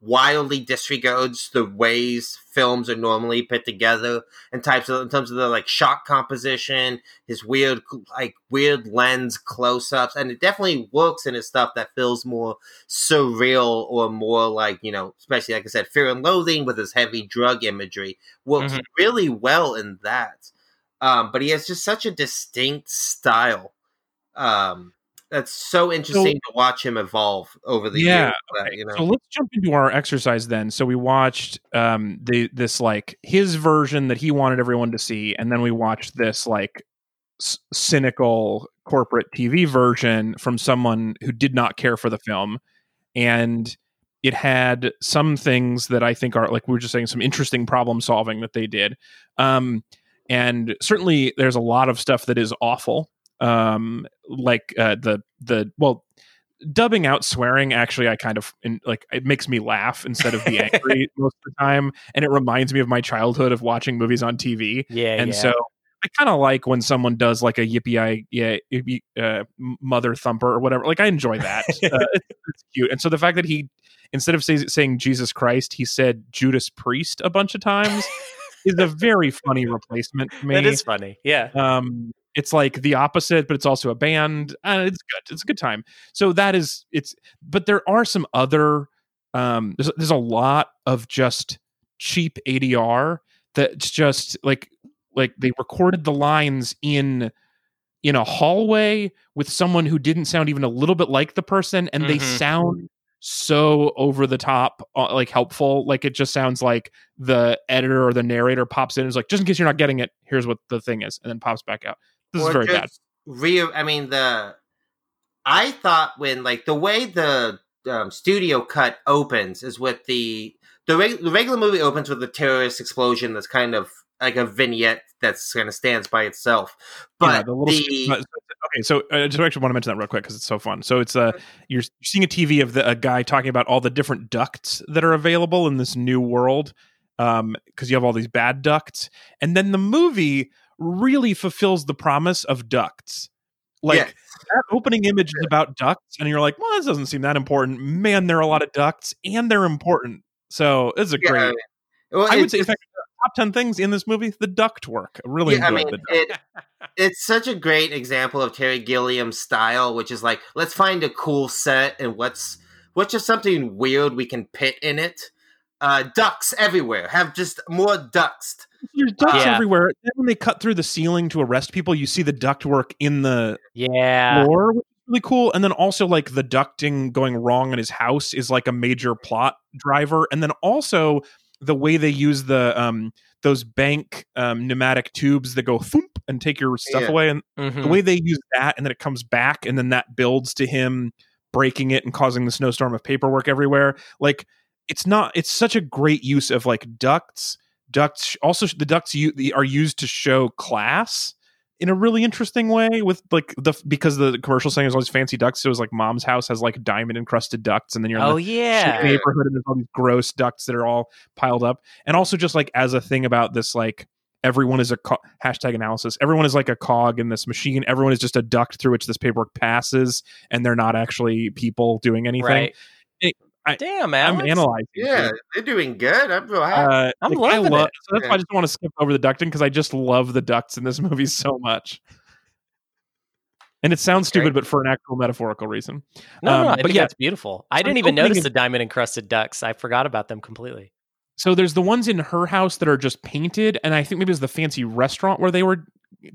S3: wildly disregards the ways films are normally put together in types of in terms of the like shot composition, his weird like weird lens close-ups, and it definitely works in his stuff that feels more surreal or more like you know, especially like I said, Fear and Loathing with his heavy drug imagery works mm-hmm. really well in that. Um, but he has just such a distinct style. Um, that's so interesting so, to watch him evolve over the yeah, years.
S1: Okay. you know? So let's jump into our exercise then. So we watched um the this like his version that he wanted everyone to see, and then we watched this like c- cynical corporate TV version from someone who did not care for the film, and it had some things that I think are like we were just saying some interesting problem solving that they did. Um, and certainly there's a lot of stuff that is awful um like uh, the the well dubbing out swearing actually i kind of in, like it makes me laugh instead of be angry most of the time and it reminds me of my childhood of watching movies on tv
S2: yeah
S1: and
S2: yeah.
S1: so i kind of like when someone does like a yippee i yeah uh, mother thumper or whatever like i enjoy that uh, it's, it's, cute and so the fact that he instead of say, saying jesus christ he said judas priest a bunch of times is a very funny replacement for me.
S2: That is funny. Yeah.
S1: Um, it's like the opposite, but it's also a band. Uh, it's good. It's a good time. So that is it's. But there are some other. Um, there's there's a lot of just cheap ADR that's just like like they recorded the lines in in a hallway with someone who didn't sound even a little bit like the person and mm-hmm. they sound so over the top uh, like helpful like it just sounds like the editor or the narrator pops in and is like just in case you're not getting it here's what the thing is and then pops back out this or is very bad.
S3: Real, I mean the. I thought when like the way the um, studio cut opens is with the the, reg- the regular movie opens with a terrorist explosion that's kind of like a vignette that's kind of stands by itself. But yeah, the, little, the...
S1: okay, so I uh, just actually want to mention that real quick because it's so fun. So it's uh you're, you're seeing a TV of the, a guy talking about all the different ducts that are available in this new world um because you have all these bad ducts and then the movie really fulfills the promise of ducts. Like yes. that opening image is about ducts, and you're like, well, this doesn't seem that important. Man, there are a lot of ducts, and they're important. So it's a yeah, great. Well, I would say, in fact, top ten things in this movie, the duct work. Really yeah, I mean,
S3: it, it's such a great example of Terry Gilliam's style, which is like, let's find a cool set and what's what's just something weird we can pit in it. Uh, ducks everywhere. Have just more ducts
S1: there's ducts yeah. everywhere. Then when they cut through the ceiling to arrest people, you see the ductwork in the
S2: yeah
S1: floor, which is really cool. And then also like the ducting going wrong in his house is like a major plot driver. And then also the way they use the um those bank um, pneumatic tubes that go thump and take your stuff yeah. away, and mm-hmm. the way they use that, and then it comes back, and then that builds to him breaking it and causing the snowstorm of paperwork everywhere. Like it's not. It's such a great use of like ducts ducts also the ducts are used to show class in a really interesting way with like the because the commercial saying is always fancy ducts so it's like mom's house has like diamond encrusted ducts and then you're in
S2: oh
S1: the
S2: yeah
S1: neighborhood and there's all these gross ducts that are all piled up and also just like as a thing about this like everyone is a co- hashtag analysis everyone is like a cog in this machine everyone is just a duct through which this paperwork passes and they're not actually people doing anything right.
S2: I, Damn, man.
S1: I'm analyzing.
S3: Yeah, they're doing good. I'm real happy. Uh,
S2: I'm like, loving love, it.
S1: So that's yeah. why I just want to skip over the ducting because I just love the ducts in this movie so much. And it sounds stupid, but for an actual metaphorical reason.
S2: No, um, no, I but yeah, it's beautiful. I didn't even notice the diamond encrusted ducks. I forgot about them completely.
S1: So there's the ones in her house that are just painted, and I think maybe it was the fancy restaurant where they were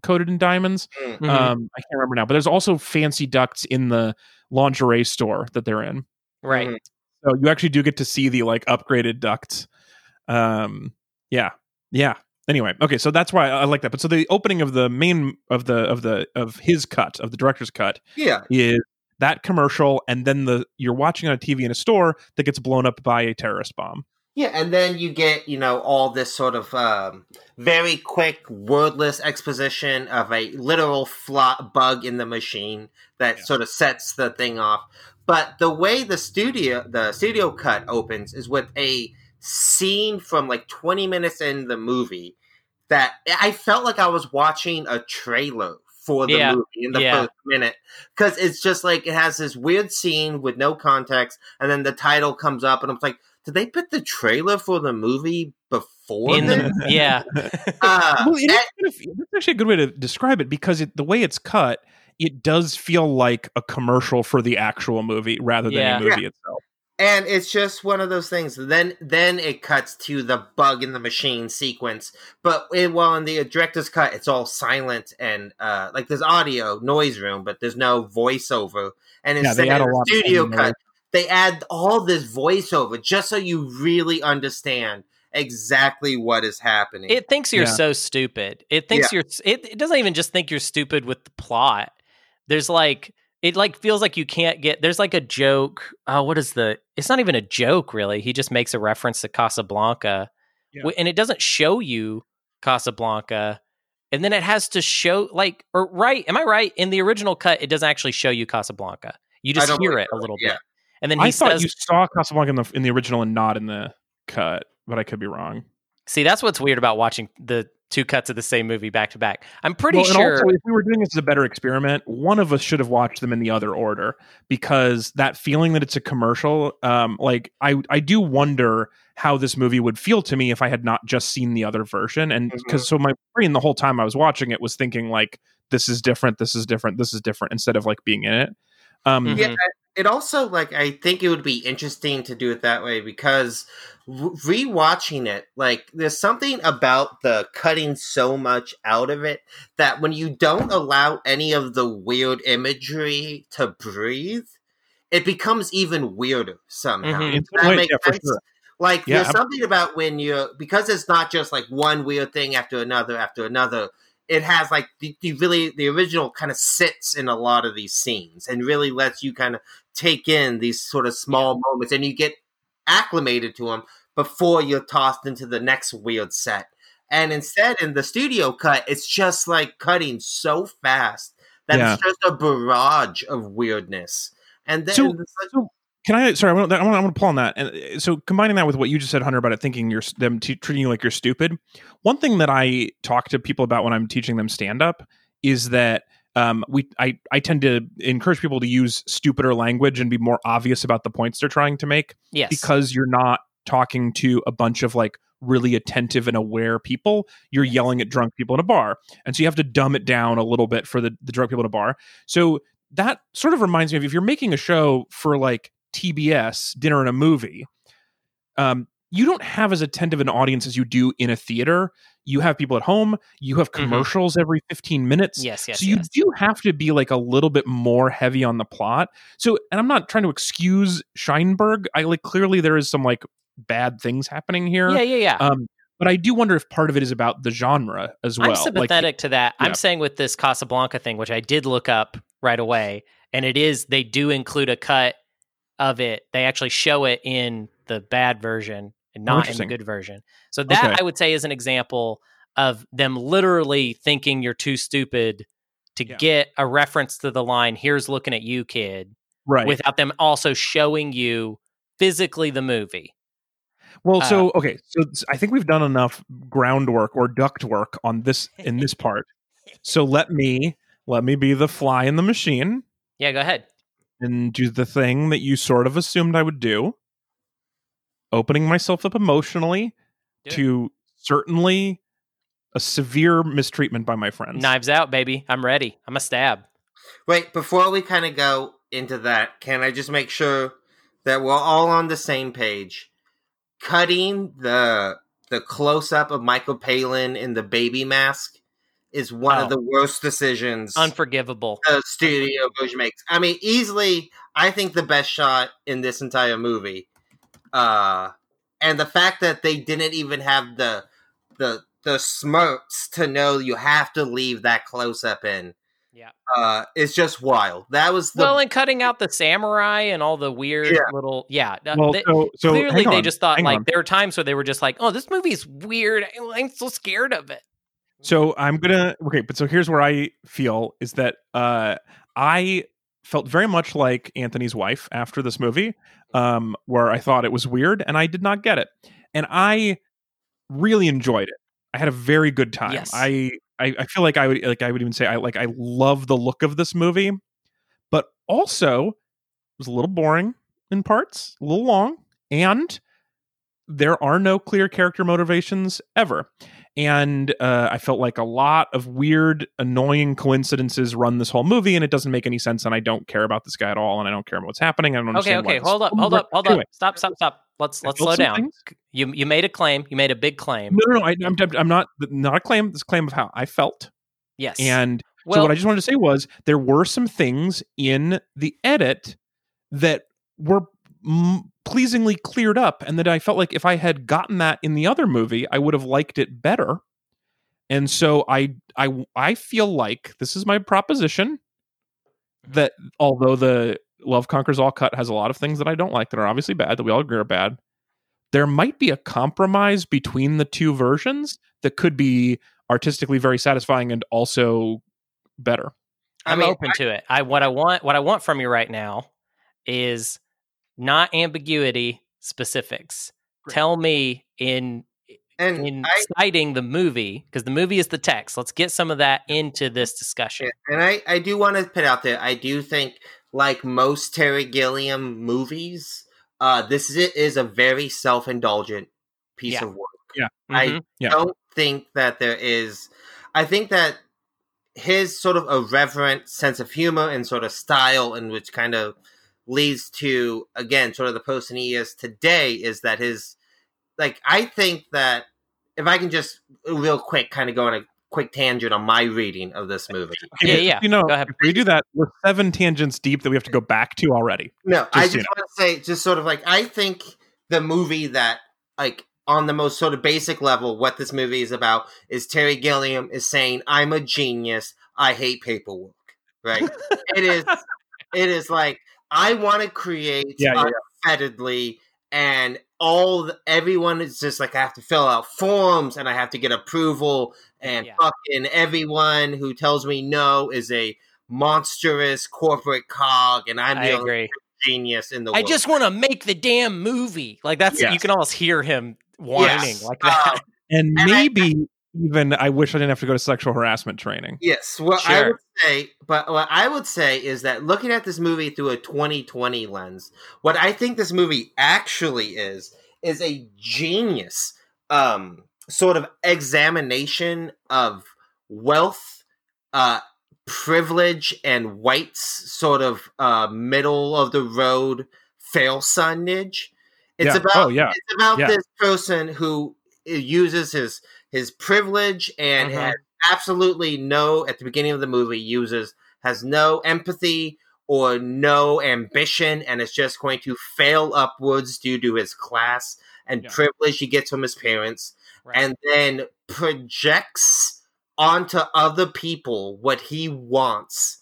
S1: coated in diamonds. Mm-hmm. Um, I can't remember now, but there's also fancy ducts in the lingerie store that they're in.
S2: Right.
S3: Mhm.
S1: So you actually do get to see the like upgraded ducts. Um, yeah, yeah. Anyway, okay, so that's why I like that. But so the opening of the main of the of the of his cut of the director's cut
S3: Yeah.
S1: is that commercial, and then the you're watching on a TV in a store that gets blown up by a terrorist bomb.
S3: Yeah, and then you get, you know, all this sort of um, very quick, wordless exposition of a literal bug in the machine that
S1: Yeah.
S3: sort of sets the thing off. But the way the studio the studio cut opens is with a scene from like 20 minutes in the movie that I felt like I was watching a trailer for the
S2: Yeah.
S3: movie in the
S2: Yeah.
S3: first minute because it's just like it has this weird scene with no context and then the title comes up and I'm like did they put the trailer for the movie before
S2: In
S3: this?
S2: the yeah.
S3: Uh,
S1: well, it is
S3: that-
S1: kind of, that's actually a good way to describe it because it, the way it's cut, it does feel like a commercial for the actual movie rather than
S2: Yeah.
S1: a movie itself.
S3: and it's just one of those things. Then then it cuts to the bug in the machine sequence. But it, while in the director's cut, it's all silent and uh, like there's audio noise room, but there's no voiceover. And instead
S1: they add
S3: of the
S1: lot of
S3: studio cut, they add all this voiceover just so you really understand exactly what is happening.
S2: It thinks you're
S1: Yeah.
S2: so stupid. It thinks you're it, it doesn't even just think you're stupid with the plot. There's like it like feels like you can't get there's like a joke. Oh, what is the it's not even a joke really. He just makes a reference to Casablanca.
S1: Yeah.
S2: And it doesn't show you Casablanca. And then it has to show like or right, am I right? In the original cut, it doesn't actually show you Casablanca. You just hear it a little
S3: yeah.
S2: bit. And then he
S1: I thought you saw Casablanca in the in the original and not in the cut, but I could be wrong.
S2: See, that's what's weird about watching the two cuts of the same movie back to back. I'm pretty
S1: Well, and
S2: sure.
S1: also, if we were doing this as a better experiment, one of us should have watched them in the other order because that feeling that it's a commercial, um, like I, I do wonder how this movie would feel to me if I had not just seen the other version, and because so my brain the whole time I was watching it was thinking like this is different, this is different, this is different, instead of like being in it. Um.
S3: Yeah, it also like I think it would be interesting to do it that way because rewatching it, like there's something about the cutting so much out of it that when you don't allow any of the weird imagery to breathe, it becomes even weirder somehow.
S2: Mhm.
S1: In
S3: Does
S1: some
S3: that
S1: way,
S3: make
S1: yeah, for
S3: sense?
S1: sure.
S3: Like
S1: Yeah,
S3: there's
S1: ab-
S3: something about when you're because it's not just like one weird thing after another after another. It has like the, the really the original kind of sits in a lot of these scenes and really lets you kind of take in these sort of small moments and you get acclimated to them before you're tossed into the next weird set. And instead, in the studio cut, it's just like cutting so fast that
S1: Yeah.
S3: it's just a barrage of weirdness. And then
S1: So-
S3: it's like-
S1: so can I? Sorry, I want, I want, I want to pull on that. And uh, so combining that with what you just said, Hunter, about it thinking you're them t- treating you like you're stupid. One thing that I talk to people about when I'm teaching them stand up is that um, we I I tend to encourage people to use stupider language and be more obvious about the points they're trying to make
S2: yes.
S1: because you're not talking to a bunch of like really attentive and aware people you're yelling at drunk people in a bar and so you have to dumb it down a little bit for the, the drunk people in a bar so that sort of reminds me of if you're making a show for like tbs dinner and a movie um, you don't have as attentive an audience as you do in a theater you have people at home you have
S2: Mhm.
S1: commercials every 15 minutes
S2: yes, yes,
S1: so you
S2: yes.
S1: do have to be like a little bit more heavy on the plot. So, and I'm not trying to excuse Sheinberg. I like clearly there is some like bad things happening here.
S2: Yeah, yeah, yeah.
S1: Um, but I do wonder if part of it is about the genre as well.
S2: I'm sympathetic to that.
S1: yeah.
S2: I'm saying with this Casablanca thing, which I did look up right away, and it is they do include a cut of it. They actually show it in the bad version and not in the good version. So that
S1: Okay.
S2: I would say is an example of them literally thinking you're too stupid to
S1: Yeah.
S2: get a reference to the line "Here's looking at you, kid,"
S1: right.
S2: without them also showing you physically the movie.
S1: well,
S2: uh,
S1: so okay, so I think we've done enough groundwork or duct work on this in this part. So let me let me be the fly in the machine
S2: Yeah, go ahead.
S1: And do the thing that you sort of assumed I would do. Opening myself up emotionally
S2: Do it.
S1: to certainly a severe mistreatment by my friends.
S2: Knives out, baby. I'm ready. I'm a stab.
S3: Wait, before we kind of go into that, can I just make sure that we're all on the same page? Cutting the the close up of Michael Palin in the baby mask is one
S2: Oh.
S3: of the worst decisions
S2: Unforgivable.
S3: the studio Bush makes. I mean, easily, I think the best shot in this entire movie. Uh, and the fact that they didn't even have the the the smirks to know you have to leave that close up in.
S2: Yeah.
S3: Uh, is just wild. That was the
S2: well, and cutting out the samurai and all the weird
S3: Yeah.
S2: little yeah. uh,
S1: Well,
S2: they-
S1: so, so
S2: clearly, they
S1: on,
S2: just thought
S1: hang
S2: like
S1: on.
S2: there were times where they were just like, "Oh, this movie's weird. I'm so scared of it."
S1: So I'm gonna okay, but so here's where I feel is that uh I felt very much like Anthony's wife after this movie, um, where I thought it was weird and I did not get it. And I really enjoyed it. I had a very good time.
S2: Yes.
S1: I, I I feel like I would like I would even say I like I love the look of this movie, but also it was a little boring in parts, a little long, and there are no clear character motivations ever and uh, I felt like a lot of weird, annoying coincidences run this whole movie, and it doesn't make any sense. And I don't care about this guy at all, and I don't care about what's happening. I don't
S2: Okay,
S1: understand.
S2: okay,
S1: this
S2: hold up, hold up, hold
S1: Anyway,
S2: up. Stop, stop, stop. Let's let's slow down.
S1: things-
S2: You you made a claim. You made a big claim.
S1: No, no, no. I, I'm, I'm not not a claim. This claim of how I felt,
S2: Yes.
S1: and so what I just wanted to say was there were some things in the edit that were pleasingly cleared up, and that I felt like if I had gotten that in the other movie, I would have liked it better. And so I I I feel like this is my proposition mm-hmm. that although the Love Conquers All cut has a lot of things that I don't like that are obviously bad that we all agree are bad, there might be a compromise between the two versions that could be artistically very satisfying and also better.
S3: I
S2: I'm
S3: mean,
S2: open to it. I what I want what I want from you right now is not ambiguity specifics.
S1: Great.
S2: Tell me in
S3: and
S2: in
S3: I
S2: citing the movie because the movie is the text. Let's get some of that into this discussion.
S3: And I, I do want to put out there, I do think, like most Terry Gilliam movies, uh, this is, is a very self indulgent piece
S2: Yeah.
S3: of work.
S2: Mhm.
S3: I
S1: Yeah.
S3: don't think that there is. I think that his sort of irreverent sense of humor and sort of style, in which kind of leads to again sort of the person he is today, is that his like I think that if I can just real quick kind of go on a quick tangent on my reading of this movie.
S2: Yeah,
S1: If-
S2: yeah.
S1: You know,
S2: Go ahead.
S1: if we do that, we're seven tangents deep that we have to go back to already.
S3: No, I
S1: Just,
S3: just
S1: you
S3: want to say, just sort of like, I think the movie that, like, on the most sort of basic level, what this movie is about is Terry Gilliam is saying, "I'm a genius. I hate paperwork." Right? it is. It is like I want to create
S1: Yeah, yeah,
S3: and all the, everyone is just like I have to fill out forms and I have to get approval, and
S2: Yeah.
S3: fucking everyone who tells me no is a monstrous corporate cog, and I'm
S2: I
S3: the only
S2: agree.
S3: genius in the world.
S2: I
S3: world.
S2: just want to make the damn movie. Like that's you can almost hear him whining
S3: Yes.
S2: like that.
S3: Uh,
S1: And
S3: And I-
S1: maybe even I wish I didn't have to go to sexual harassment training.
S3: yes, what I would say, but what I would say is that looking at this movie through a 2020 lens, what I think this movie actually is is a genius um, sort of examination of wealth, uh, privilege, and whites sort of uh, middle of the road fail sonage. It's
S1: Yeah.
S3: about
S1: Oh, yeah.
S3: it's about
S1: Yeah.
S3: this person who uses his his privilege and
S2: Mhm.
S3: has absolutely no at the beginning of the movie uses has no empathy or no ambition and is just going to fail upwards due to his class and
S1: Yeah.
S3: privilege he gets from his parents
S2: Right.
S3: and then projects onto other people what he wants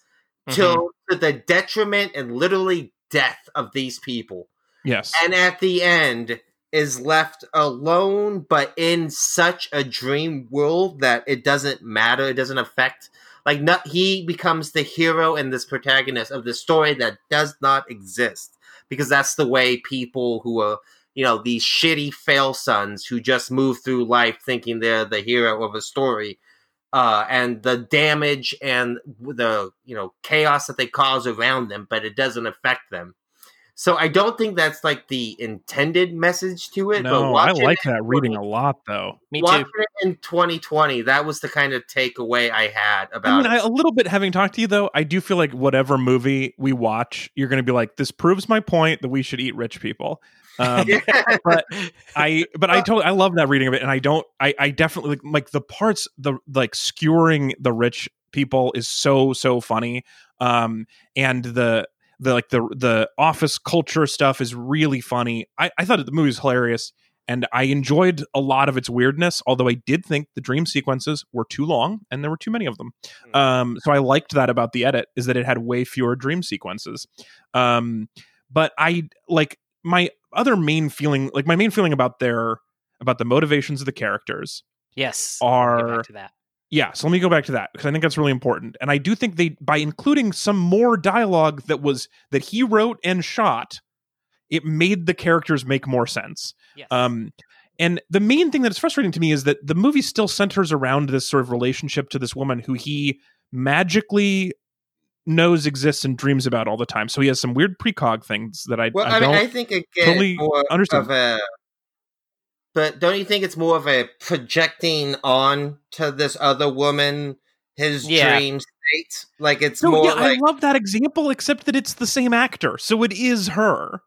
S2: Mhm.
S3: till to the detriment and literally death of these people
S1: Yes.
S3: and at the end is left alone but in such a dream world that it doesn't matter it doesn't affect like not he becomes the hero and this protagonist of the story that does not exist because that's the way people who are you know these shitty fail sons who just move through life thinking they're the hero of a story uh, and the damage and the you know chaos that they cause around them but it doesn't affect them So I don't think that's like the intended message to it.
S1: No, I like that reading a lot though.
S2: Me
S3: watching
S2: too.
S3: it in 2020, that was the kind of takeaway I had about
S1: I mean,
S3: it.
S1: I, a little bit having talked to you though, I do feel like whatever movie we watch, you're going to be like, "This proves my point that we should eat rich people." Um, but I, but I totally, I love that reading of it, and I don't, I, I definitely like, like the parts, the like skewering the rich people is so so funny, um, and the the like the the office culture stuff is really funny. I, I thought the movie was hilarious, and I enjoyed a lot of its weirdness. Although I did think the dream sequences were too long, and there were too many of them. Um, so I liked that about the edit is that it had way fewer dream sequences. Um, but I like my other main feeling, like my main feeling about their about the motivations of the characters
S2: Yes.
S1: Are
S2: to that.
S1: Yeah, so let me go back to that because I think that's really important. And I do think they by including some more dialogue that was that he wrote and shot, it made the characters make more sense.
S2: Yes.
S1: Um and the main thing that is frustrating to me is that the movie still centers around this sort of relationship to this woman who he magically knows exists and dreams about all the time. So he has some weird precog things that I,
S3: well,
S1: I,
S3: I, mean,
S1: don't
S3: I think again,
S1: totally understand.
S3: of a. But don't you think it's more of a projecting on to this other woman his
S2: Yeah.
S3: dream state? Like it's
S1: no,
S3: more
S1: yeah,
S3: like.
S1: I love that example, except that it's the same actor, so it is her.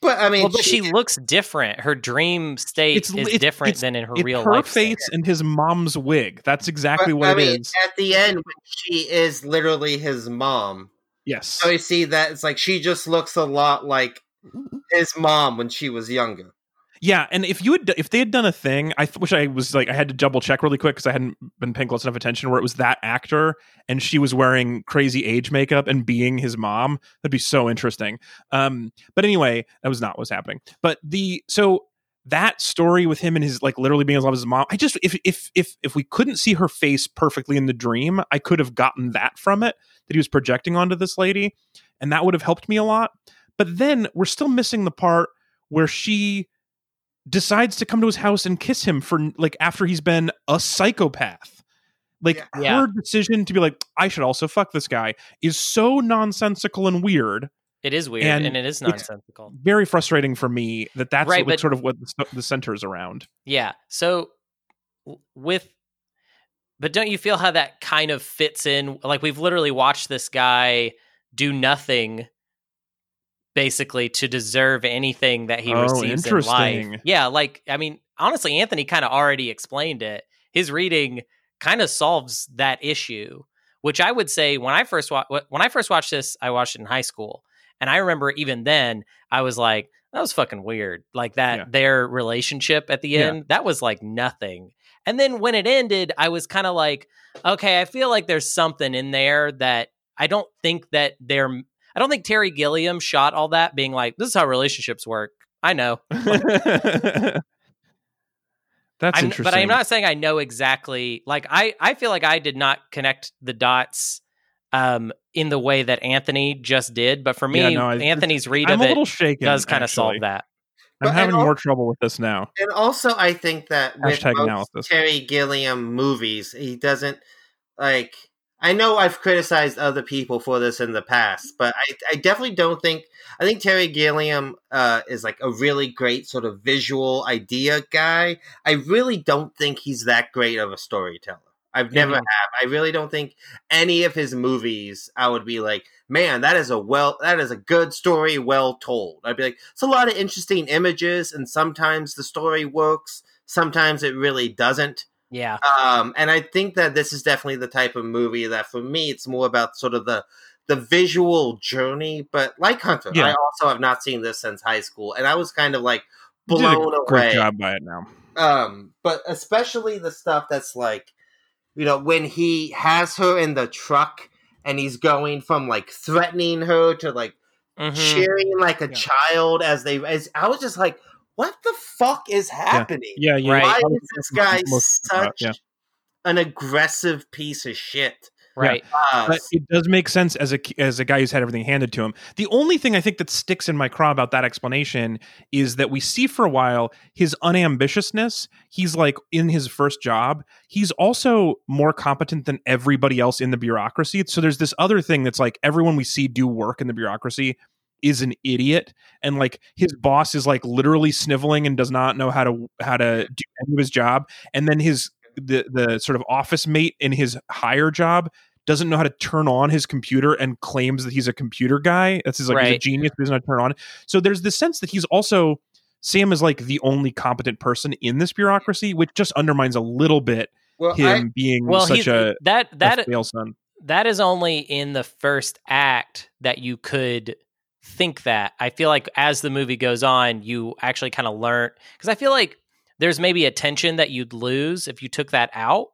S3: but I mean,
S2: well, but she looks different. Her dream state
S1: It's-
S2: is
S1: it's-
S2: different
S1: it's-
S2: than in her
S1: it's
S2: real
S1: her
S2: life.
S1: face
S2: state.
S1: and his mom's wig. That's exactly
S3: but,
S1: what
S3: I
S1: it
S3: mean,
S1: is.
S3: At the end, when she is literally his mom.
S1: Yes.
S3: So you see that it's like she just looks a lot like mm-hmm. his mom when she was younger.
S1: Yeah, and if you had, if they had done a thing, I wish I was like, I had to double check really quick because I hadn't been paying close enough attention. Where it was that actor and she was wearing crazy age makeup and being his mom, that'd be so interesting. Um, but anyway, that was not what's happening. But the so that story with him and his like literally being in love with his mom, I just if if if if we couldn't see her face perfectly in the dream, I could have gotten that from it that he was projecting onto this lady, and that would have helped me a lot. But then we're still missing the part where she decides to come to his house and kiss him for like after he's been a psychopath. Like
S3: Yeah.
S2: Yeah.
S1: her decision to be like, I should also fuck this guy is so nonsensical and weird.
S2: It is weird
S1: And
S2: and, it is
S1: it's-
S2: nonsensical.
S1: Very frustrating for me that that's
S2: Right,
S1: what,
S2: but-
S1: sort of what the, the center's around.
S2: Yeah. So with but don't you feel how that kind of fits in like we've literally watched this guy do nothing basically to deserve anything that he
S1: Oh,
S2: receives in life. Yeah, like I mean, honestly Anthony kind of already explained it. His reading kind of solves that issue, which I would say when I first wa- when I first watched this, I watched it in high school. And I remember even then I was like that was fucking weird. Like that
S1: Yeah.
S2: their relationship at the
S1: Yeah.
S2: end, that was like nothing. And then when it ended, I was kind of like, okay, I feel like there's something in there that I don't think that they're I don't think Terry Gilliam shot all that being like, this is how relationships work. I know.
S1: that's
S2: I'm,
S1: interesting.
S2: but I'm not saying I know exactly. Like I, I feel like I did not connect the dots um, in the way that Anthony just did. But for me,
S1: Yeah, no, I-
S2: Anthony's read
S1: I'm
S2: of
S1: a
S2: it
S1: little shaken.
S2: does kind of solve that.
S1: I'm
S3: But-
S1: having
S3: and al-
S1: more trouble with this now.
S3: And also, I think that with
S1: Hashtag
S3: most
S1: analysis.
S3: Terry Gilliam movies, he doesn't like. I know I've criticized other people for this in the past, but I, I definitely don't think. I think Terry Gilliam uh, is like a really great sort of visual idea guy. I really don't think he's that great of a storyteller. I've never
S2: Mhm.
S3: have. I really don't think any of his movies. I would be like, man, that is a well, that is a good story, well told. I'd be like, it's a lot of interesting images, and sometimes the story works, sometimes it really doesn't.
S2: Yeah.
S3: Um, and I think that this is definitely the type of movie that, for me, it's more about sort of the the visual journey. But like Hunter,
S1: Yeah.
S3: I also have not seen this since high school, and I was kind of like blown
S1: a great
S3: away.
S1: job by it now.
S3: Um, but especially the stuff that's like, you know, when he has her in the truck and he's going from like threatening her to like
S2: Mhm.
S3: cheering like a
S1: Yeah.
S3: child as they. As, I was just like, what the fuck is happening?
S1: Yeah, yeah.
S2: Right.
S3: Why
S1: I was
S3: is this
S1: thinking
S3: guy
S1: most about-
S3: such
S1: yeah.
S3: an aggressive piece of shit?
S2: Right.
S3: Ah,
S1: but it does make sense as a as a guy who's had everything handed to him. The only thing I think that sticks in my craw about that explanation is that we see for a while his unambitiousness. He's like in his first job. He's also more competent than everybody else in the bureaucracy. So there's this other thing that's like everyone we see do work in the bureaucracy is an idiot and like his boss is like literally sniveling and does not know how to how to do any of his job and then his the the sort of office mate in his higher job doesn't know how to turn on his computer and claims that he's a computer guy. That's his like he's a genius but doesn't know how to turn on. So there's this sense that he's also sam is like the only competent person in this bureaucracy which just undermines a little bit
S3: Well,
S1: him
S3: I,
S1: being
S2: Well,
S1: such
S2: he's,
S1: a,
S2: that
S1: a
S2: that
S1: fail son.
S2: that is only in the first act that you could think that. I feel like as the movie goes on, you actually kind of learn because I feel like there's maybe a tension that you'd lose if you took that out.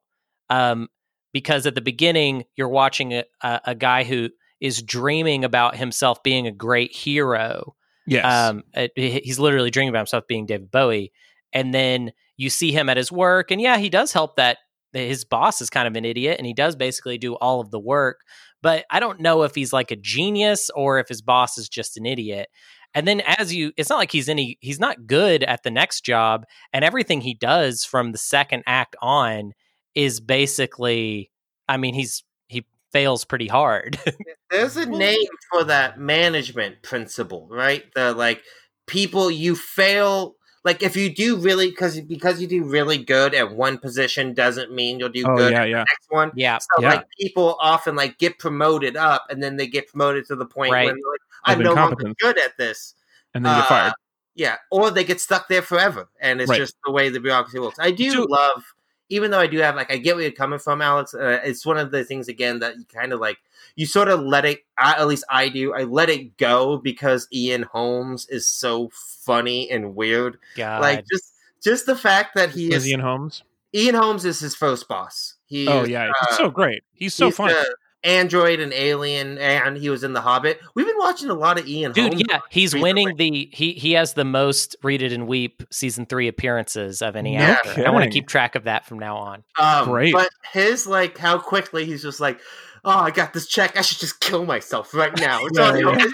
S2: Um, because at the beginning, you're watching a, a, guy who is dreaming about himself being a great hero.
S1: yes
S2: Um, he's literally dreaming about himself being David Bowie, and then you see him at his work, and yeah, he does help that his boss is kind of an idiot, and he does basically do all of the work. But I don't know if he's like a genius or if his boss is just an idiot. And then as you, it's not like he's any, he's not good at the next job, and everything he does from the second act on is basically, I mean, he's he fails pretty hard.
S3: there's a name for that management principle, right? The like people you fail. Like if you do really because because you do really good at one position doesn't mean you'll do
S1: oh
S3: good
S1: yeah
S3: at
S1: yeah
S3: the next one.
S2: yeah,
S3: So
S1: Yeah.
S3: like people often like get promoted up and then they get promoted to the point
S2: Right.
S3: when they're like, I'm no longer good at this.
S1: and then you get
S3: Uh,
S1: fired
S3: Yeah, or they get stuck there forever, and it's
S1: Right.
S3: just the way the bureaucracy works. I do
S1: So-
S3: love, even though I do have like, I get where you're coming from, Alex. Uh, it's one of the things again that you kind of like, you sort of let it. I, at least I do. I let it go because Ian Holmes is so funny and weird.
S2: God,
S3: Like just, just the fact that he is
S1: Ian Holmes.
S3: Ian Holmes is his first boss. He
S1: Oh
S3: is,
S1: yeah,
S3: uh,
S1: he's so great. He's so
S3: he's
S1: funny.
S3: the Android and Alien, and he was in The Hobbit. We've been watching a lot of Ian
S2: dude
S3: Holmes.
S2: yeah he's
S3: recently.
S2: winning the he he has the most read it and weep season three appearances of any
S1: No
S2: actor i want to keep track of that from now on
S3: Um,
S1: Great.
S3: But his like how quickly he's just like, oh, I got this check. I should just kill myself right now. It's
S1: Yeah,
S3: on-
S1: yeah.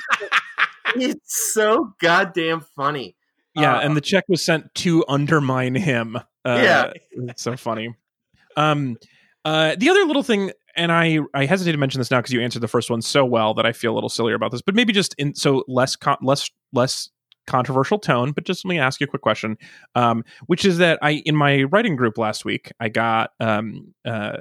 S3: He's so goddamn funny.
S1: Yeah,
S3: Uh,
S1: and the check was sent to undermine him. Uh,
S3: Yeah.
S1: so funny. Um, uh, the other little thing, and I I hesitate to mention this now because you answered the first one so well that I feel a little sillier about this, but maybe just in so less con- less less controversial tone. But just let me ask you a quick question, um, which is that I in my writing group last week I got um uh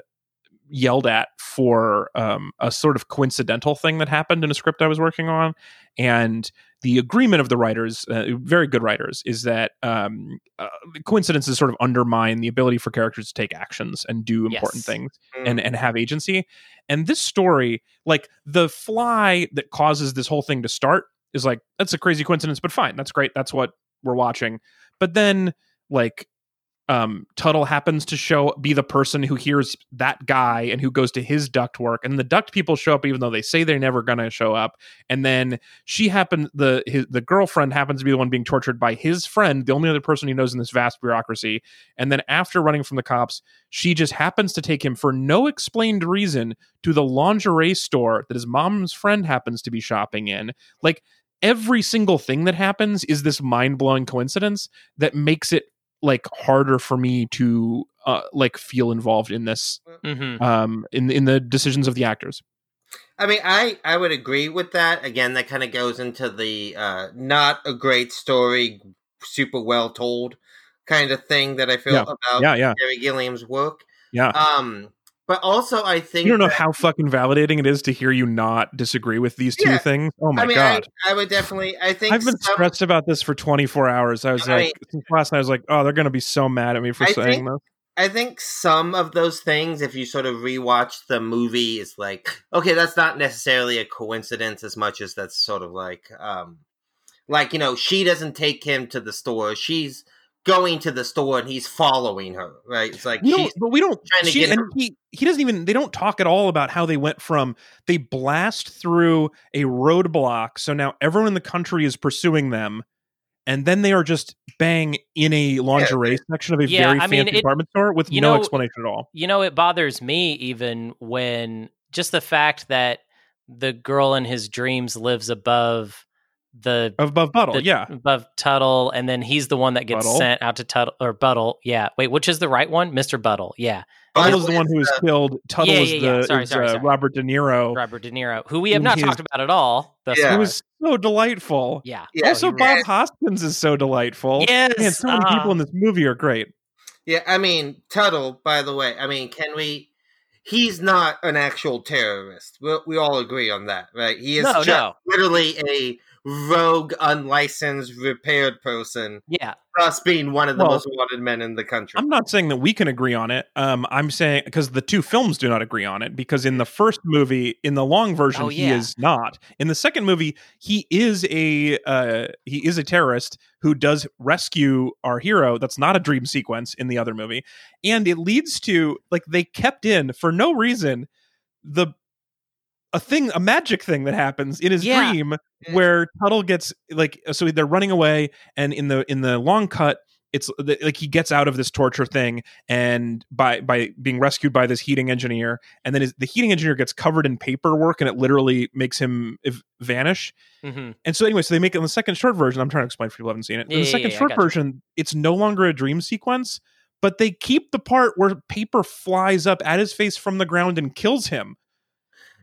S1: yelled at for um, a sort of coincidental thing that happened in a script I was working on, and the agreement of the writers, uh, very good writers, is that um, uh, coincidences sort of undermine the ability for characters to take actions and do important
S2: Yes.
S1: things
S3: Mm.
S1: and and have agency. And this story, like the fly that causes this whole thing to start, is like that's a crazy coincidence, but fine, that's great. That's what we're watching. But then, like um, Tuttle happens to show be the person who hears that guy and who goes to his duct work, and the duct people show up even though they say they're never going to show up. And then she happens the his, the girlfriend happens to be the one being tortured by his friend, the only other person he knows in this vast bureaucracy. And then after running from the cops, she just happens to take him for no explained reason to the lingerie store that his mom's friend happens to be shopping in. Like every single thing that happens is this mind blowing coincidence that makes it like harder for me to uh, like feel involved in this
S2: hmm
S1: um in in the decisions of the actors
S3: I mean, I I would agree with that. Again, that kind of goes into the uh, not a great story, super well told kind of thing that I feel
S1: Yeah.
S3: about
S1: yeah yeah
S3: Terry Gilliam's work.
S1: yeah
S3: Um, but also I think
S1: you don't know
S3: that-
S1: how fucking validating it is to hear you not disagree with these two
S3: Yeah.
S1: things oh my
S3: I mean,
S1: god
S3: I, I would definitely. I think
S1: I've been
S3: some-
S1: stressed about this for 24 hours. I was
S3: I
S1: like,
S3: mean-
S1: since last night, I was like, oh, they're going to be so mad at me for
S3: I
S1: saying
S3: think-
S1: this.
S3: I think some of those things, if you sort of rewatch the movie, is like, okay, that's not necessarily a coincidence as much as that's sort of like, um, like you know, she doesn't take him to the store; she's going to the store and he's following her. Right? It's like
S1: We
S3: she's
S1: but we don't.
S3: trying to
S1: She,
S3: get
S1: and
S3: her-
S1: he he doesn't even. They don't talk at all about how they went from they blast through a roadblock, so now everyone in the country is pursuing them, and then they are just bang in a lingerie section of a
S2: Yeah,
S1: very
S2: I mean,
S1: fancy
S2: it-
S1: department store with
S2: you
S1: no
S2: know-
S1: explanation at all.
S2: you know it bothers me even when just the fact that the girl in his dreams lives above the
S1: Above Buttle,
S2: the-
S1: yeah,
S2: above Tuttle, and then he's the one that gets
S1: Buttle?
S2: sent out to Tuttle or Buttle. Yeah, wait, which is the right one, Mister Buttle? Yeah,
S1: Buttle is the one who was
S3: uh,
S1: killed. Tuttle
S2: Yeah,
S1: is
S2: yeah, yeah.
S1: the
S2: Sorry,
S1: is,
S2: sorry,
S1: uh,
S2: sorry.
S1: Robert De Niro.
S2: Robert De Niro, who we have not
S1: his-
S2: talked about at all. Thus
S3: Yeah.
S1: He
S2: far.
S1: was so delightful.
S2: Yeah.
S3: Yeah,
S1: also,
S3: he-
S1: Bob Hoskins is so delightful.
S2: Yes.
S1: Man, so many
S2: ah.
S1: people in this movie are great.
S3: Yeah, I mean, Tuttle, by the way, I mean, can we. He's not an actual terrorist. We, we all agree on that, right? He is
S2: No,
S3: just
S2: no.
S3: literally a rogue, unlicensed, repaired person,
S2: Yeah.
S3: Us being one of the
S1: Well,
S3: most wanted men in the country.
S1: I'm not saying that we can agree on it. Um, I'm saying because the two films do not agree on it. Because in the first movie, in the long version,
S2: Oh,
S1: he is not. In the second movie, he is a uh, he is a terrorist who does rescue our hero. That's not a dream sequence in the other movie, and it leads to like they kept in for no reason the a thing a magic thing that happens in his
S2: Yeah.
S1: dream where Tuttle gets like so they're running away and in the in the long cut it's like he gets out of this torture thing and by by being rescued by this heating engineer and then his, the heating engineer gets covered in paperwork and it literally makes him ev- vanish.
S2: Hmm
S1: and so anyway so they make it in the second short version. I'm trying to explain for people who haven't seen it. In
S2: Yeah,
S1: the second
S2: yeah, I
S1: short version it's no longer a dream sequence but they keep the part where paper flies up at his face from the ground and kills him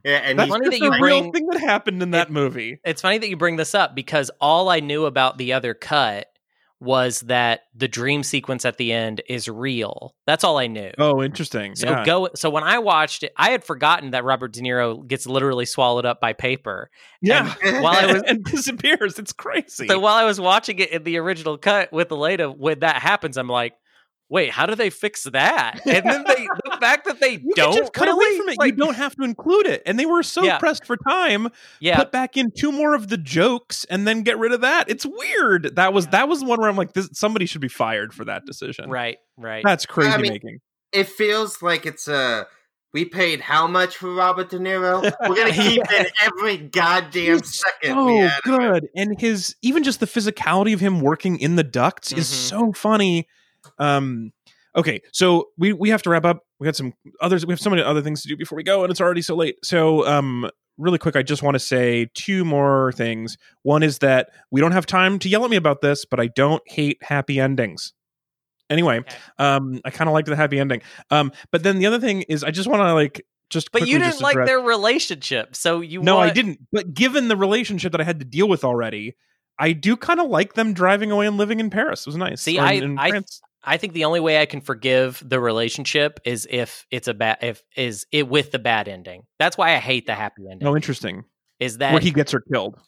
S3: yeah, and
S1: that's
S2: funny that you
S1: a real
S2: bring-
S1: thing that happened in that movie
S2: It's funny that you bring this up because all I knew about the other cut was that the dream sequence at the end is real. That's all I knew.
S1: oh interesting
S2: So
S1: yeah.
S2: go. So when I watched it, I had forgotten that Robert De Niro gets literally swallowed up by paper.
S1: yeah
S2: While I was
S1: and disappears it's crazy
S2: so while I was watching it in the original cut with Elena, when that happens, I'm like, wait, how do they fix that? And then they the fact that they
S1: You
S2: don't
S1: just cut
S2: really,
S1: away from it.
S2: like-
S1: you don't have to include it. And they were so
S2: Yeah.
S1: pressed for time.
S2: yeah,
S1: Put back in two more of the jokes and then get rid of that. It's weird. That was
S2: Yeah.
S1: that was the one where I'm like, this somebody should be fired for that decision.
S2: right, right.
S1: That's crazy
S3: I mean,
S1: making.
S3: it feels like it's a. We paid how much for Robert De Niro? We're gonna keep it every goddamn
S1: He's
S3: second. we
S1: So
S3: had of it.
S1: good. And his even just the physicality of him working in the ducts is
S2: Mhm.
S1: so funny. Um okay, so we we have to wrap up. We got some others we have so many other things to do before we go, and it's already so late. So um really quick, I just want to say two more things. One is that we don't have time to yell at me about this, but I don't hate happy endings. Anyway,
S2: Okay.
S1: um, I kind of liked the happy ending. Um, but then the other thing is, I just want to like just.
S2: but you didn't like their relationship, so you
S1: no,
S2: want,
S1: I didn't. But given the relationship that I had to deal with already, I do kind of like them driving away and living in Paris. It was nice.
S2: See,
S1: Or
S2: I- I-. I think the only way I can forgive the relationship is if it's a bad if is it with the bad ending. That's why I hate the happy ending.
S1: no, interesting.
S2: is that
S1: Where he gets her killed.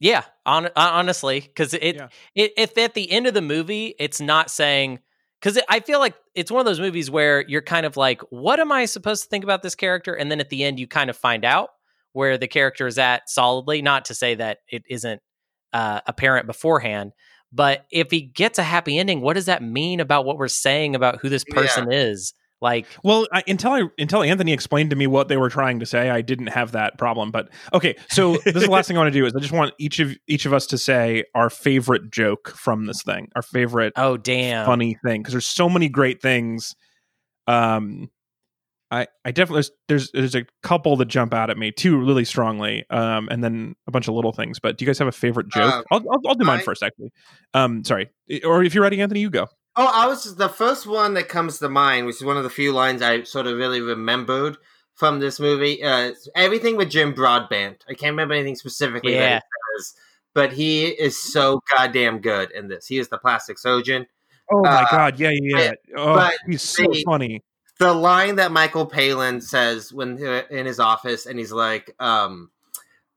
S2: yeah, on, honestly, because it,
S1: Yeah.
S2: it if at the end of the movie it's not saying because I feel like it's one of those movies where you're kind of like, what am I supposed to think about this character? And then at the end, you kind of find out where the character is at solidly. Not to say that it isn't uh, apparent beforehand, but if he gets a happy ending, what does that mean about what we're saying about who this
S3: Yeah.
S2: person is? Like,
S1: Well, I, until I until Anthony explained to me what they were trying to say, I didn't have that problem. But okay, so this is the last thing I want to do is I just want each of each of us to say our favorite joke from this thing, our favorite
S2: oh damn,
S1: funny thing, because there's so many great things. Um, I I definitely there's, there's there's a couple that jump out at me, two really strongly, um, and then a bunch of little things. But do you guys have a favorite joke?
S3: Uh,
S1: I'll, I'll I'll do mine
S3: I-
S1: first, actually. Um, sorry, or if you're ready, Anthony, you go.
S3: Oh, I was just, the first one that comes to mind, which is one of the few lines I sort of really remembered from this movie. Uh, everything with Jim Broadbent. I can't remember anything specifically
S2: Yeah.
S3: that he says, but he is so goddamn good in this. He is the plastic surgeon.
S1: Oh my
S3: Uh,
S1: god, yeah, yeah, yeah. Oh, he's so
S3: they-
S1: funny.
S3: The line that Michael Palin says when in his office, and he's like, um,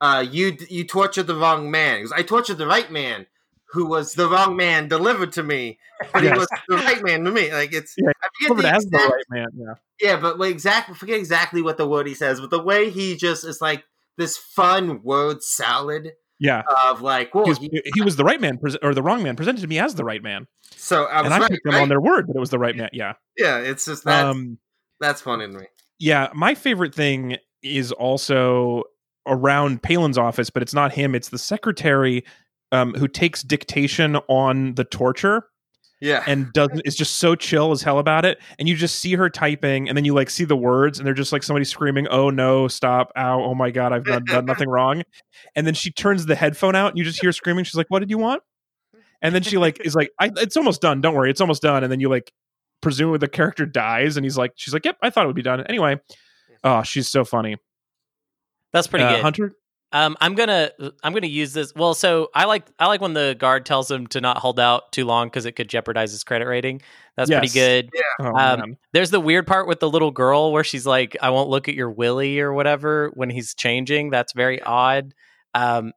S3: uh, "You you tortured the wrong man." Goes, "I tortured the right man." Who was the wrong man delivered to me, but he was the right man to me. Like it's,
S1: Yeah,
S3: I forget the
S1: as the right man. Yeah.
S3: Yeah, but exactly forget exactly what the word he says, but the way he just is like this fun word salad
S1: Yeah,
S3: of like, well,
S1: he was,
S3: he,
S1: was the right man, pres or the wrong man, presented to me as the right man,
S3: so I was
S1: and I
S3: right,
S1: took them
S3: right?
S1: on their word that it was the right man. Yeah,
S3: Yeah, it's just that's
S1: um,
S3: that's funny to me.
S1: yeah. My favorite thing is also around Palin's office, but it's not him; it's the secretary um, who takes dictation on the torture
S3: Yeah,
S1: and doesn't is just so chill as hell about it. And you just see her typing, and then you like see the words, and they're just like somebody screaming, "Oh no, stop! Ow! Oh my god, I've done, done nothing wrong." And then she turns the headphone out, and you just hear screaming. She's like, "What did you want?" And then she like is like, I, "It's almost done. Don't worry, it's almost done." And then you like presume the character dies, and he's like, "She's like, yep, I thought it would be done anyway." Oh, she's so funny.
S2: that's pretty
S1: Uh,
S2: good.
S1: Hunter.
S2: Um, I'm gonna I'm gonna use this. Well, so I like I like when the guard tells him to not hold out too long because it could jeopardize his credit rating. That's
S1: Yes.
S2: pretty good.
S3: Yeah.
S1: Oh,
S2: Um,
S1: man.
S2: There's the weird part with the little girl where she's like, "I won't look at your willy" or whatever when he's changing. That's very odd. Um,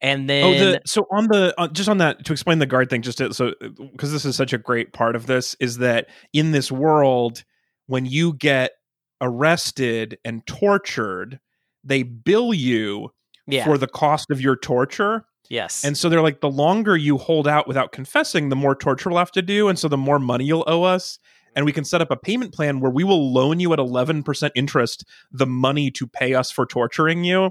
S2: and then
S1: Oh, the so on the uh, just on that to explain the guard thing, just to, so because this is such a great part of this is that in this world, when you get arrested and tortured, they bill you
S2: yeah,
S1: for the cost of your torture,
S2: yes,
S1: and so they're like, the longer you hold out without confessing, the more torture we'll have to do, and so the more money you'll owe us. And we can set up a payment plan where we will loan you at 11% interest the money to pay us for torturing you.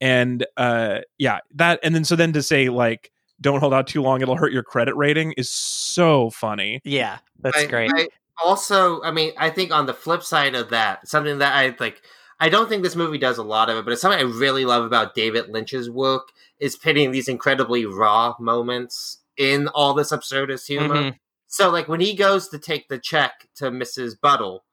S1: And uh yeah that and then so then to say like don't hold out too long it'll hurt your credit rating is so funny.
S2: Yeah, that's
S3: I-
S2: great.
S3: I also, I mean, I think on the flip side of that, something that I like, I don't think this movie does a lot of it, but it's something I really love about David Lynch's work is pitting these incredibly raw moments in all this absurdist humor.
S2: Mhm.
S3: So, like when he goes to take the check to Mrs. Buttle,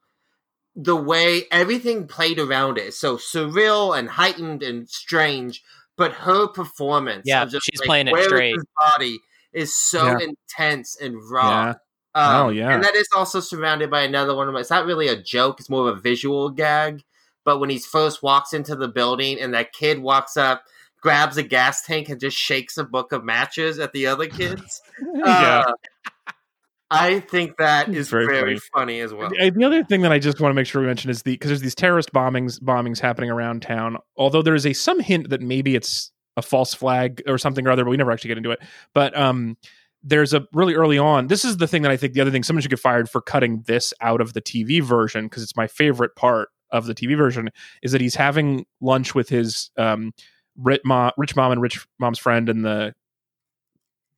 S3: the way everything played around it is so surreal and heightened and strange. But her performance,
S2: Yeah,
S3: of just,
S2: she's
S3: like,
S2: playing it straight.
S3: his body is so
S1: Yeah.
S3: intense and raw.
S1: yeah
S3: Um,
S1: Oh, yeah.
S3: And that is also surrounded by another one of my. It's not really a joke; it's more of a visual gag. But when he first walks into the building, and that kid walks up, grabs a gas tank, and just shakes a book of matches at the other kids,
S1: yeah
S3: uh, I think that is
S1: very
S3: very,
S1: funny.
S3: funny. as well.
S1: The other thing that I just want to make sure we mention is the because there's these terrorist bombings bombings happening around town. Although there is a some hint that maybe it's a false flag or something or other, but we never actually get into it. But um, there's a really early on. This is the thing that I think the other thing someone should get fired for cutting this out of the TV version because it's my favorite part of the TV version is that he's having lunch with his um rich mom, rich mom and rich mom's friend and the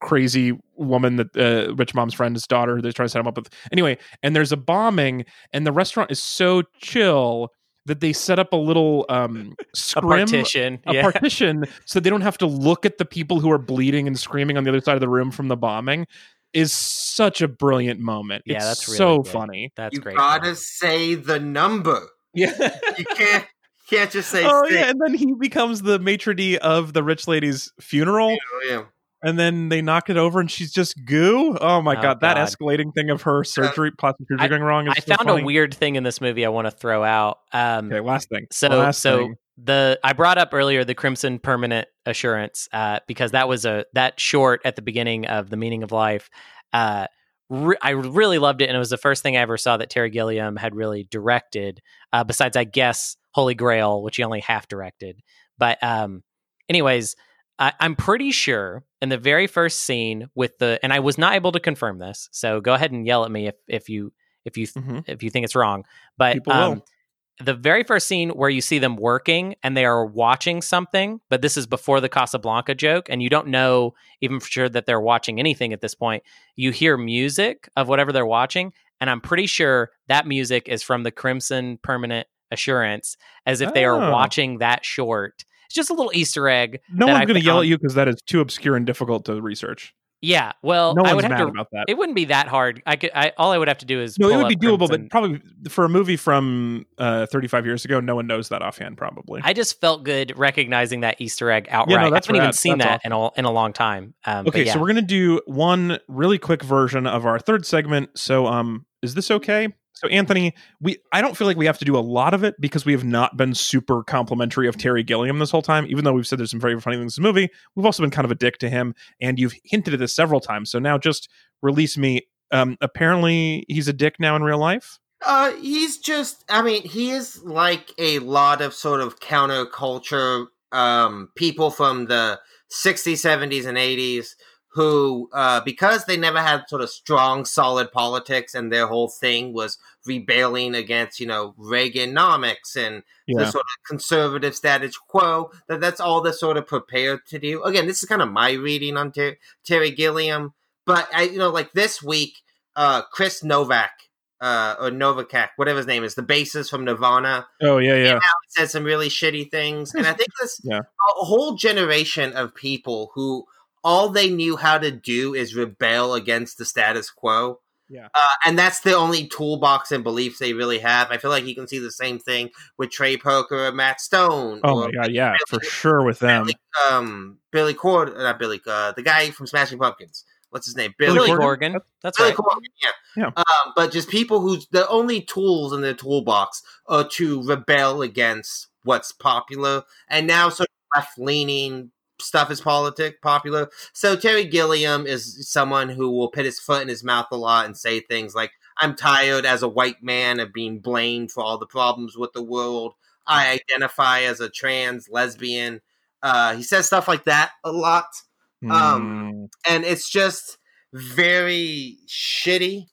S1: crazy woman that uh, rich mom's friend's daughter they're trying to set him up with anyway and there's a bombing and the restaurant is so chill that they set up a little um
S2: a
S1: scrim
S2: partition.
S1: a
S2: yeah.
S1: partition so they don't have to look at the people who are bleeding and screaming on the other side of the room from the bombing is such a brilliant moment.
S2: Yeah,
S1: it's
S2: that's really
S1: so
S2: good.
S1: funny.
S2: That's
S3: you
S2: great.
S3: gotta say the number.
S1: Yeah.
S3: You can't can't just say.
S1: oh
S3: six.
S1: yeah, and then he becomes the maitre d of the rich lady's funeral,
S3: Oh, yeah.
S1: and then they knock it over, and she's just goo. Oh my
S2: Oh,
S1: god, that
S2: God.
S1: escalating thing of her surgery, plastic surgery
S2: I-
S1: going wrong. Is
S2: I
S1: so
S2: found
S1: funny.
S2: a weird thing in this movie I want to throw out. Um,
S1: Okay, last thing.
S2: So
S1: last
S2: so
S1: thing.
S2: the I brought up earlier the Crimson Permanent Assurance uh, because that was a that short at the beginning of the Meaning of Life. Uh, re- I really loved it, and it was the first thing I ever saw that Terry Gilliam had really directed. Uh, besides, I guess Holy Grail, which he only half directed. But um, anyways, I, I'm pretty sure in the very first scene with the and I was not able to confirm this, so go ahead and yell at me if if you if you
S1: Mhm.
S2: if you think it's wrong. But
S1: People
S2: um. The very first scene where you see them working and they are watching something, but this is before the Casablanca joke, and you don't know even for sure that they're watching anything at this point. You hear music of whatever they're watching, and I'm pretty sure that music is from the Crimson Permanent Assurance, as if they are
S1: Oh.
S2: watching that short. It's just a little Easter egg.
S1: No one's going to yell at you because that is too obscure and difficult to research.
S2: Yeah, well,
S1: no
S2: I
S1: one's
S2: would have
S1: mad
S2: to.
S1: about that.
S2: It wouldn't be that hard. I could. I all I would have to do is
S1: no, it would be doable, but probably for a movie from uh, 35 years ago, no one knows that offhand. Probably.
S2: I just felt good recognizing that Easter egg outright.
S1: no, that's
S2: I haven't even seen
S1: That's
S2: that in a in a long time. Um, but
S1: okay,
S2: yeah.
S1: so we're gonna do one really quick version of our third segment. So, um, is this okay? So, Anthony, we I don't feel like we have to do a lot of it because we have not been super complimentary of Terry Gilliam this whole time. Even though we've said there's some very funny things in the movie, we've also been kind of a dick to him, and you've hinted at this several times. So now, just release me. Um, apparently, he's a dick now in real life.
S3: Uh, he's just. I mean, he is like a lot of sort of counterculture um, people from the '60s, '70s, and '80s who, uh, because they never had sort of strong, solid politics, and their whole thing was rebelling against, you know, Reaganomics and the sort of conservative status quo. That that's all they're sort of prepared to do. Again, this is kind of my reading on Ter- Terry Gilliam, but I, you know, like this week, uh, Chris Novak uh, or Novakak, whatever his name is, the bassist from Nirvana,
S1: Oh yeah, yeah.
S3: said some really shitty things, and I think this
S1: Yeah.
S3: a whole generation of people who all they knew how to do is rebel against the status quo.
S1: Yeah.
S3: Uh, and that's the only toolbox and beliefs they really have. I feel like you can see the same thing with Trey Parker or Matt Stone.
S1: Oh my god, yeah, for sure with them.
S3: Billy, um, Billy Cord, not Billy, uh, the guy from Smashing Pumpkins. What's his name?
S2: Billy
S1: Corgan?
S2: Corgan. That's
S3: Billy
S2: right.
S3: Corgan, yeah.
S1: Yeah.
S3: Um, but just people whose the only tools in their toolbox are to rebel against what's popular, and now sort of left leaning stuff is politic popular. So Terry Gilliam is someone who will put his foot in his mouth a lot and say things like, "I'm tired as a white man of being blamed for all the problems with the world. I identify as a trans lesbian." Uh, he says stuff like that a lot um,
S1: Mm,
S3: and it's just very shitty.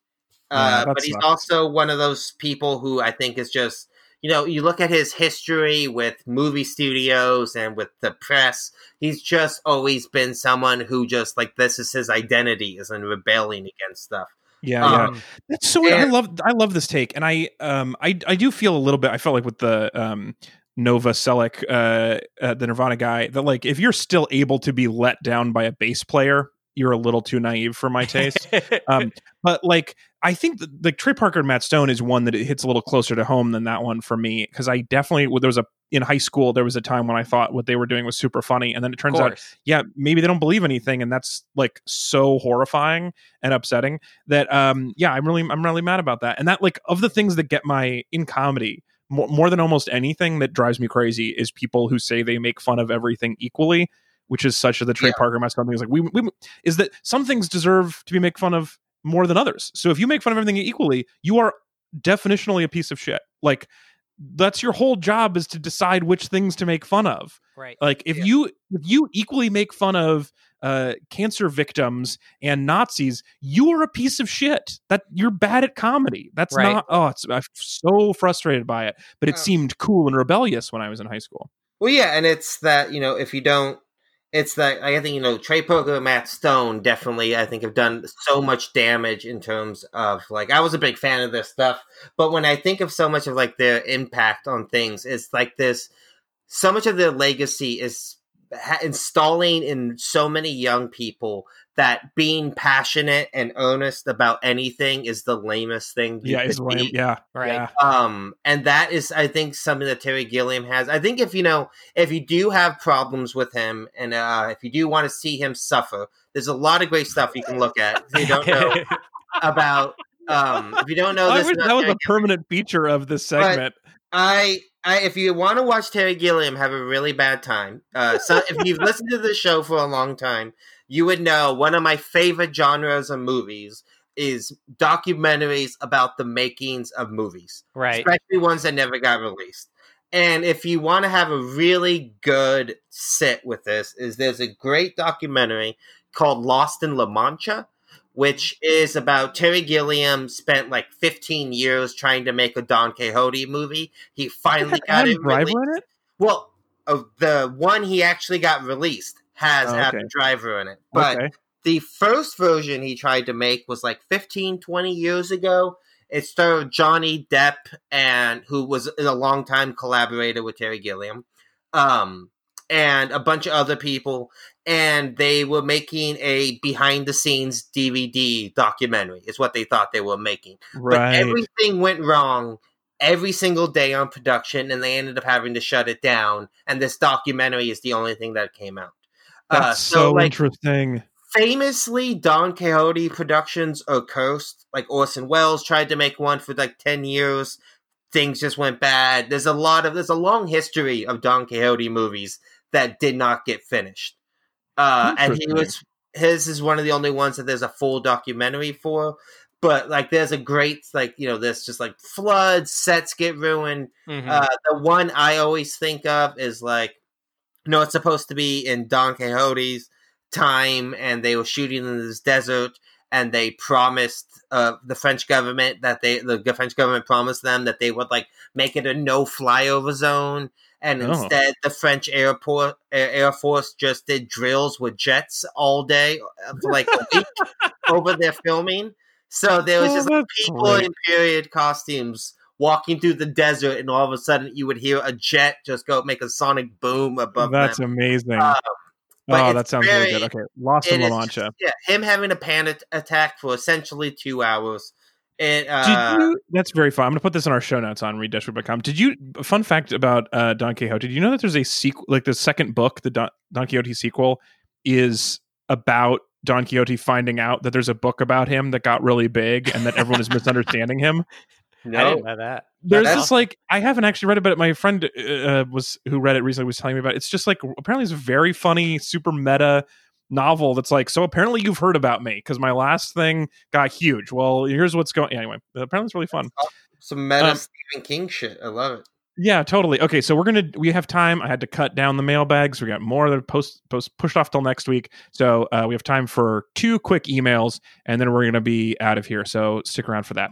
S3: Uh,
S1: that
S3: but he's
S1: sucks.
S3: also one of those people who I think is just, you know, you look at his history with movie studios and with the press, he's just always been someone who just, like, this is his identity, is in rebelling against stuff.
S1: yeah, yeah.
S3: Um,
S1: That's so. I love. I love this take, and I um I I do feel a little bit. I felt like with the um Novoselic, uh, uh, the Nirvana guy, that like if you're still able to be let down by a bass player, you're a little too naive for my taste. um, but like I think the, the Trey Parker and Matt Stone is one that it hits a little closer to home than that one for me because I definitely well, there was a in high school there was a time when I thought what they were doing was super funny, and then it turns out yeah, maybe they don't believe anything, and that's like so horrifying and upsetting that um yeah, I'm really I'm really mad about that. And that like of the things that get my in comedy more, more than almost anything that drives me crazy is people who say they make fun of everything equally, which is such a the Trey
S3: Yeah.
S1: Parker mess something is like we, we is that some things deserve to be made fun of more than others. So if you make fun of everything equally, you are definitionally a piece of shit. Like that's your whole job is to decide which things to make fun of
S2: Right.
S1: like if
S3: Yeah.
S1: you if you equally make fun of uh cancer victims and nazis you are a piece of shit that you're bad at comedy that's
S2: Right.
S1: not oh it's i'm so frustrated by it but it
S3: Oh.
S1: seemed cool and rebellious when i was in high school
S3: Well, yeah, and it's that, you know, if you don't, it's that, I think, you know, Trey Parker Matt Stone definitely, I think, have done so much damage in terms of, like, I was a big fan of their stuff, but when I think of so much of, like, their impact on things, it's like this, so much of their legacy is installing in so many young people that being passionate and earnest about anything is the lamest thing. you
S1: yeah it's
S3: could
S1: lame
S3: be.
S1: yeah
S2: Right.
S1: yeah
S3: Um, and that is, I think, something that Terry Gilliam has. I think if you know, if you do have problems with him, and uh, if you do want to see him suffer, there's a lot of great stuff you can look at. If you don't know about, um, if you don't know this,
S1: wish that was a permanent feature of this segment
S3: I, I, if you want to watch Terry Gilliam have a really bad time, uh, so if you've listened to the show for a long time, you would know one of my favorite genres of movies is documentaries about the makings of movies,
S2: right.
S3: especially ones that never got released. And if you want to have a really good sit with this, is there's a great documentary called Lost in La Mancha, which is about Terry Gilliam spent like 15 years trying to make a Don Quixote movie. He finally got it
S1: Driver
S3: released.
S1: it
S3: Well, uh, the one he actually got released has
S1: Oh, okay.
S3: Driver in it, but
S1: okay.
S3: the first version he tried to make was like 15 20 years ago. It starred johnny depp and who was a longtime collaborator with terry gilliam. Um, and a bunch of other people. And they were making a behind the scenes dvd documentary is what they thought they were making. But everything went wrong every single day on production and they ended up having to shut it down. And this documentary is the only thing that came out
S1: that's
S3: Uh,
S1: so,
S3: like
S1: interesting
S3: famously Don Quixote productions are cursed. Like Orson Welles tried to make one for like 10 years. Things just went bad. There's a lot of there's a long history of Don Quixote movies that did not get finished. Uh and he was his is one of the only ones that there's a full documentary for. But like there's a great like, you know, there's just like floods, sets get ruined.
S2: Mhm.
S3: Uh, the one I always think of is like, no, it's supposed to be in Don Quixote's time, and they were shooting in this desert, and they promised uh, the French government that they, the French government promised them that they would like make it a no flyover zone, and
S1: Oh.
S3: instead the French airport Air, Air Force just did drills with jets all day uh, for like a week over their filming. So there was
S1: Oh,
S3: just like, people
S1: great.
S3: in period costumes walking through the desert, and all of a sudden you would hear a jet just go make a sonic boom above
S1: that's
S3: them.
S1: amazing
S3: But
S1: oh, that sounds
S3: very-
S1: really good. Okay, Lost in La Mancha.
S3: just- yeah, him having a panic attack for essentially two hours.
S1: Did
S3: uh,
S1: you, that's very fun. I'm going to put this in our show notes on read-com. Did you? Fun fact about uh, Don Quixote. Did you know that there's a sequel, like the second book, the Don, Don Quixote sequel, is about Don Quixote finding out that there's a book about him that got really big and that everyone is misunderstanding him.
S2: I
S3: no,
S2: didn't know that.
S1: There's
S3: that's
S1: this like I haven't actually read it, but my friend uh, was who read it recently was telling me about. It. It's just like apparently it's a very funny, super meta novel that's like so apparently you've heard about me because my last thing got huge well here's what's going anyway apparently it's really fun
S3: some meta
S1: Um,
S3: Stephen King shit. I love it.
S1: Yeah, totally. Okay, so we're gonna we have time. I had to cut down the mailbags. We got more that are post post pushed off till next week. So uh, we have time for two quick emails, and then we're gonna be out of here. So stick around for that.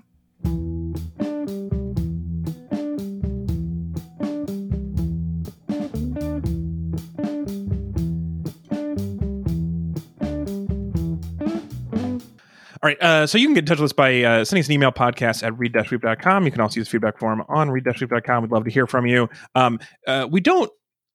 S1: All right. Uh, so you can get in touch with us by uh, sending us an email podcast at read-weep.com. You can also use the feedback form on read-weep.com. We'd love to hear from you. Um, uh, we don't,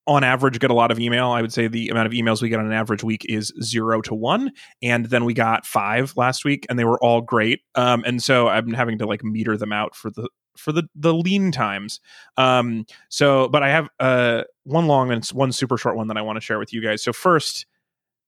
S1: on average, get a lot of email. I would say the amount of emails we get on an average week is zero to one. And then we got five last week, and they were all great. Um, and so I'm having to like meter them out for the for the the lean times. Um, so, but I have uh, one long and one super short one that I want to share with you guys. So first.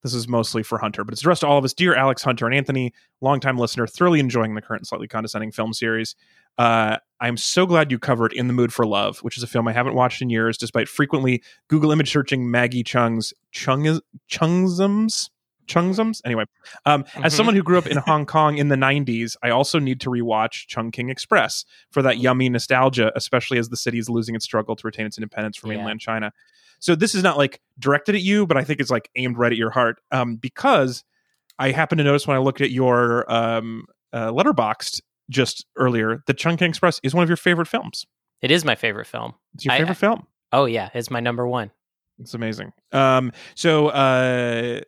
S1: This is mostly for Hunter, but it's addressed to all of us. Dear Alex, Hunter, and Anthony, longtime listener, thoroughly enjoying the current slightly condescending film series. Uh, I'm so glad you covered In the Mood for Love, which is a film I haven't watched in years, despite frequently Google image searching Maggie Cheung's Chung Chungzums. Chungzums? Anyway, um, as
S2: Mhm.
S1: someone who grew up in Hong Kong in the 90s, I also need to rewatch Chungking Express for that yummy nostalgia, especially as the city is losing its struggle to retain its independence from
S2: Yeah.
S1: mainland China. So this is not like directed at you, but I think it's like aimed right at your heart um, because I happened to notice when I looked at your um, uh, Letterboxd just earlier that Chungking Express is one of your favorite films.
S2: It is my favorite film.
S1: It's your
S2: I-
S1: favorite film.
S2: Oh yeah, it's my number one.
S1: It's amazing. Um, so, uh,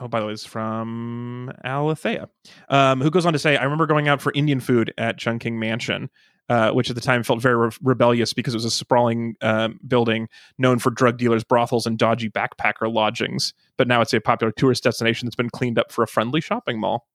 S1: oh, by the way, it's from Alethea, um, who goes on to say, I remember going out for Indian food at Chungking Mansion, uh, which at the time felt very re- rebellious because it was a sprawling um, building known for drug dealers, brothels, and dodgy backpacker lodgings. But now it's a popular tourist destination that's been cleaned up for a friendly shopping mall.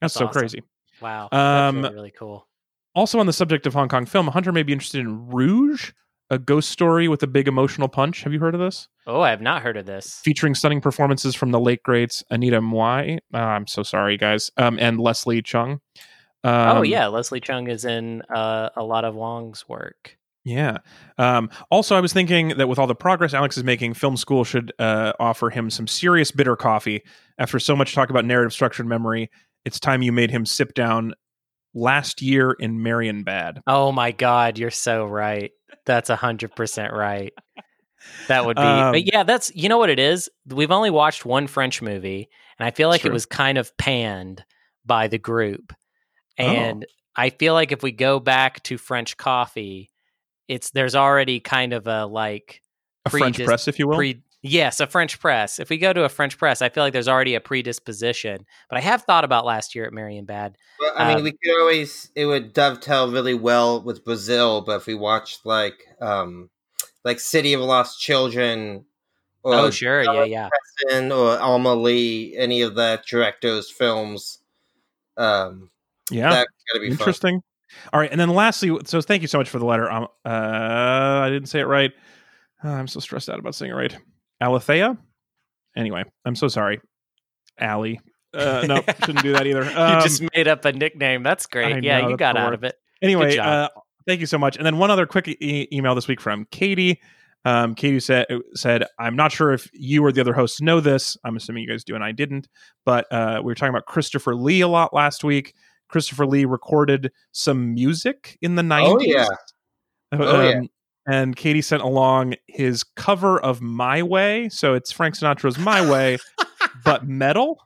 S1: That's,
S2: That's
S1: so
S2: awesome.
S1: crazy.
S2: Wow,
S1: Um,
S2: really, really cool.
S1: Also, on the subject of Hong Kong film, Hunter may be interested in Rouge, a ghost story with a big emotional punch. Have you heard of this?
S2: Oh, I have not heard of this.
S1: featuring stunning performances from the late greats Anita Mui. Uh, I'm so sorry, guys, um, and Leslie Cheung. Um,
S2: oh yeah, Leslie Cheung is in uh, a lot of Wong's work.
S1: yeah. Um, also, I was thinking that with all the progress Alex is making, film school should uh, offer him some serious bitter coffee. After so much talk about narrative structure and memory, it's time you made him sip down last year in Marienbad.
S2: Oh my God, you're so right. That's a hundred percent right. That would be,
S1: Um,
S2: but yeah, that's you know what it is. We've only watched one French movie, and I feel like
S1: True.
S2: it was kind of panned by the group.
S1: Oh.
S2: And I feel like if we go back to French Coffee, it's there's already kind of a like
S1: A French
S2: Predis-
S1: press, if you will.
S2: pre yes a French press. If we go to a French press, I feel like there's already a predisposition. But I have thought about last year at Marienbad.
S3: Well, I mean,
S2: Um,
S3: we could always it would dovetail really well with Brazil, but if we watched like um like City of Lost Children or
S2: oh sure, yeah, yeah.
S3: Preston or Amelie, any of that director's films, um,
S1: yeah.
S3: that's gotta be fun.
S1: Interesting. All right, and then lastly, so thank you so much for the letter. Um, uh, I didn't say it right. Uh, I'm so stressed out about saying it right. Alethea. Anyway, I'm so sorry, Allie. Uh, no, shouldn't do that either.
S2: you
S1: Um,
S2: just made up a nickname. That's great.
S1: I
S2: yeah,
S1: know,
S2: you got out of it.
S1: anyway, uh, thank you so much. And then one other quick e- email this week from Katie. Um, Katie said, "said I'm not sure if you or the other hosts know this. I'm assuming you guys do, and I didn't. But uh, we were talking about Christopher Lee a lot last week. Christopher Lee recorded some music in the 90s.
S3: Oh, yeah. Oh, yeah.
S1: Um, And Katie sent along his cover of My Way. So it's Frank Sinatra's My Way, but metal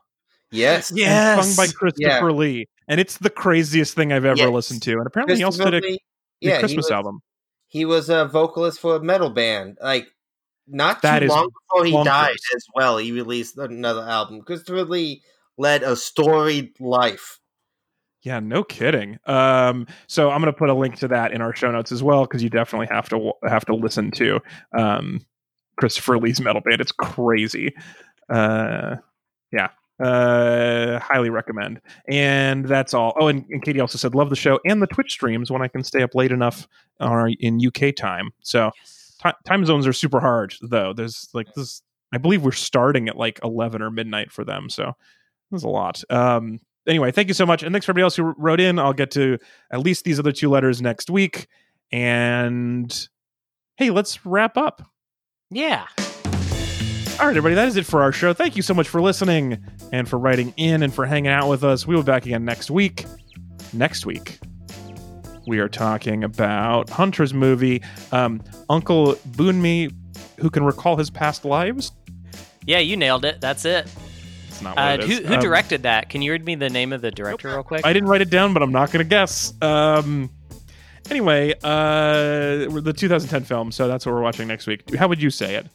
S3: Yes,
S1: and sung by Christopher Lee. And it's the craziest thing I've ever
S3: Yes.
S1: listened to. And apparently he also did a,
S3: Christopher Lee-
S1: a
S3: yeah, he
S1: Christmas
S3: was,
S1: album.
S3: He was a vocalist for a metal band. Like not
S1: That
S3: too long before he
S1: bonkers.
S3: died as well. He released another album. Christopher Lee led a storied life.
S1: Yeah, no kidding. Um, so I'm going to put a link to that in our show notes as well because you definitely have to have to listen to um, Christopher Lee's metal band. It's crazy. uh, yeah, uh, highly recommend. And that's all. Oh, and, and, Katie also said, love the show and the Twitch streams when I can stay up late enough or in UK time. So t- time zones are super hard though. There's like this, I believe we're starting at like 11 or midnight for them. So there's a lot. Um, anyway, thank you so much. And thanks for everybody else who wrote in. I'll get to at least these other two letters next week. And hey, let's wrap up.
S2: Yeah.
S1: All right, everybody, that is it for our show. Thank you so much for listening and for writing in and for hanging out with us. We will be back again next week. Next week, we are talking about Hunter's movie, um, Uncle Boonmee, who can recall his past lives.
S2: Yeah, you nailed it. That's it.
S1: It's not uh,
S2: who, who um, directed that? Can you read me the name of the director real quick?
S1: I didn't write it down, but I'm not going to guess. Um, anyway, uh, the 2010 film, so that's what we're watching next week. How would you say it?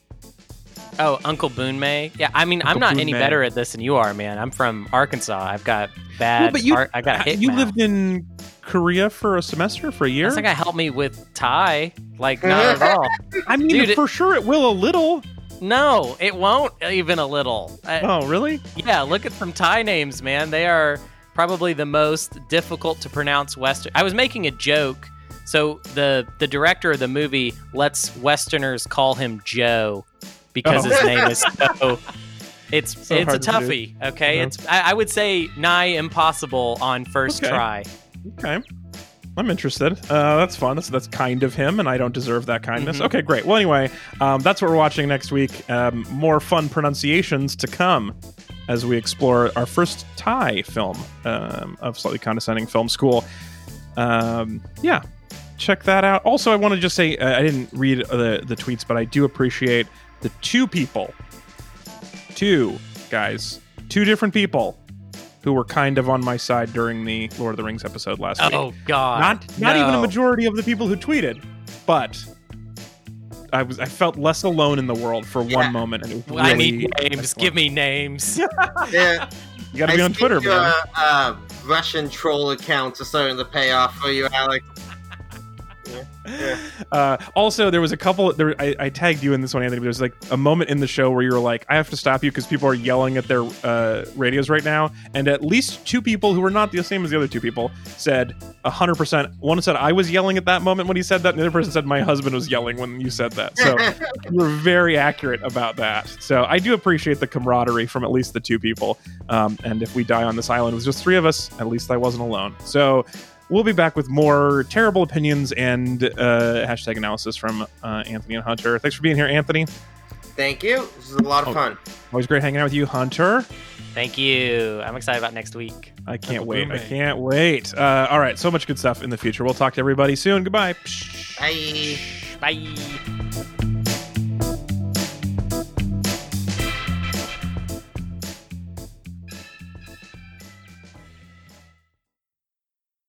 S2: Oh, Uncle Boonmee. Yeah, I mean, Uncle I'm not Boone any May. better at this than you are, man. I'm from Arkansas. I've got bad. Well, but you, art, I got hit
S1: You
S2: mouth.
S1: lived in Korea for a semester for a year.
S2: That's not gonna help me with Thai. Like not at all.
S1: I mean, Dude, for it, sure it will a little.
S2: No, it won't even a little.
S1: oh, really?
S2: Yeah, look at some Thai names, man. They are probably the most difficult to pronounce Western. I was making a joke. So the the director of the movie lets Westerners call him Joe because oh. his name is so. It's so it's a toughie. Okay, uh-huh. it's I, I, would say nigh impossible on first
S1: okay.
S2: try.
S1: Okay. I'm interested. Uh, that's fun. That's, that's kind of him, and I don't deserve that kindness. Mm-hmm. Okay, great. Well, anyway, um, that's what we're watching next week. Um, more fun pronunciations to come as we explore our first Thai film um, of Slightly Condescending Film School. Um, yeah, check that out. Also, I want to just say uh, I didn't read the, the tweets, but I do appreciate the two people, two guys, two different people who were kind of on my side during the Lord of the Rings episode last week.
S2: Oh God!
S1: Not not no. even a majority of the people who tweeted, but I was I felt less alone in the world for yeah. one moment, and it was really
S2: I need names. Give me names.
S3: yeah,
S1: you got to be on Twitter,
S3: your, man. Uh, Russian troll accounts are starting to pay off for you, Alex.
S1: Uh, also, there was a couple. There, I, I, tagged you in this one, Anthony. But there was like a moment in the show where you were like, "I have to stop you because people are yelling at their uh, radios right now." And at least two people who were not the same as the other two people said hundred percent. One said I was yelling at that moment when he said that, and the other person said my husband was yelling when you said that. So you were very accurate about that. So I do appreciate the camaraderie from at least the two people. Um, and if we die on this island with just three of us, at least I wasn't alone. So we'll be back with more terrible opinions and uh, hashtag analysis from uh, Anthony and Hunter. Thanks for being here, Anthony.
S3: Thank you. This is a lot of oh, fun.
S1: Always great hanging out with you, Hunter.
S2: Thank you. I'm excited about next week.
S1: I can't wait. I can't wait. Uh, all right, so much good stuff in the future. We'll talk to everybody soon. Goodbye.
S3: Bye.
S2: Bye.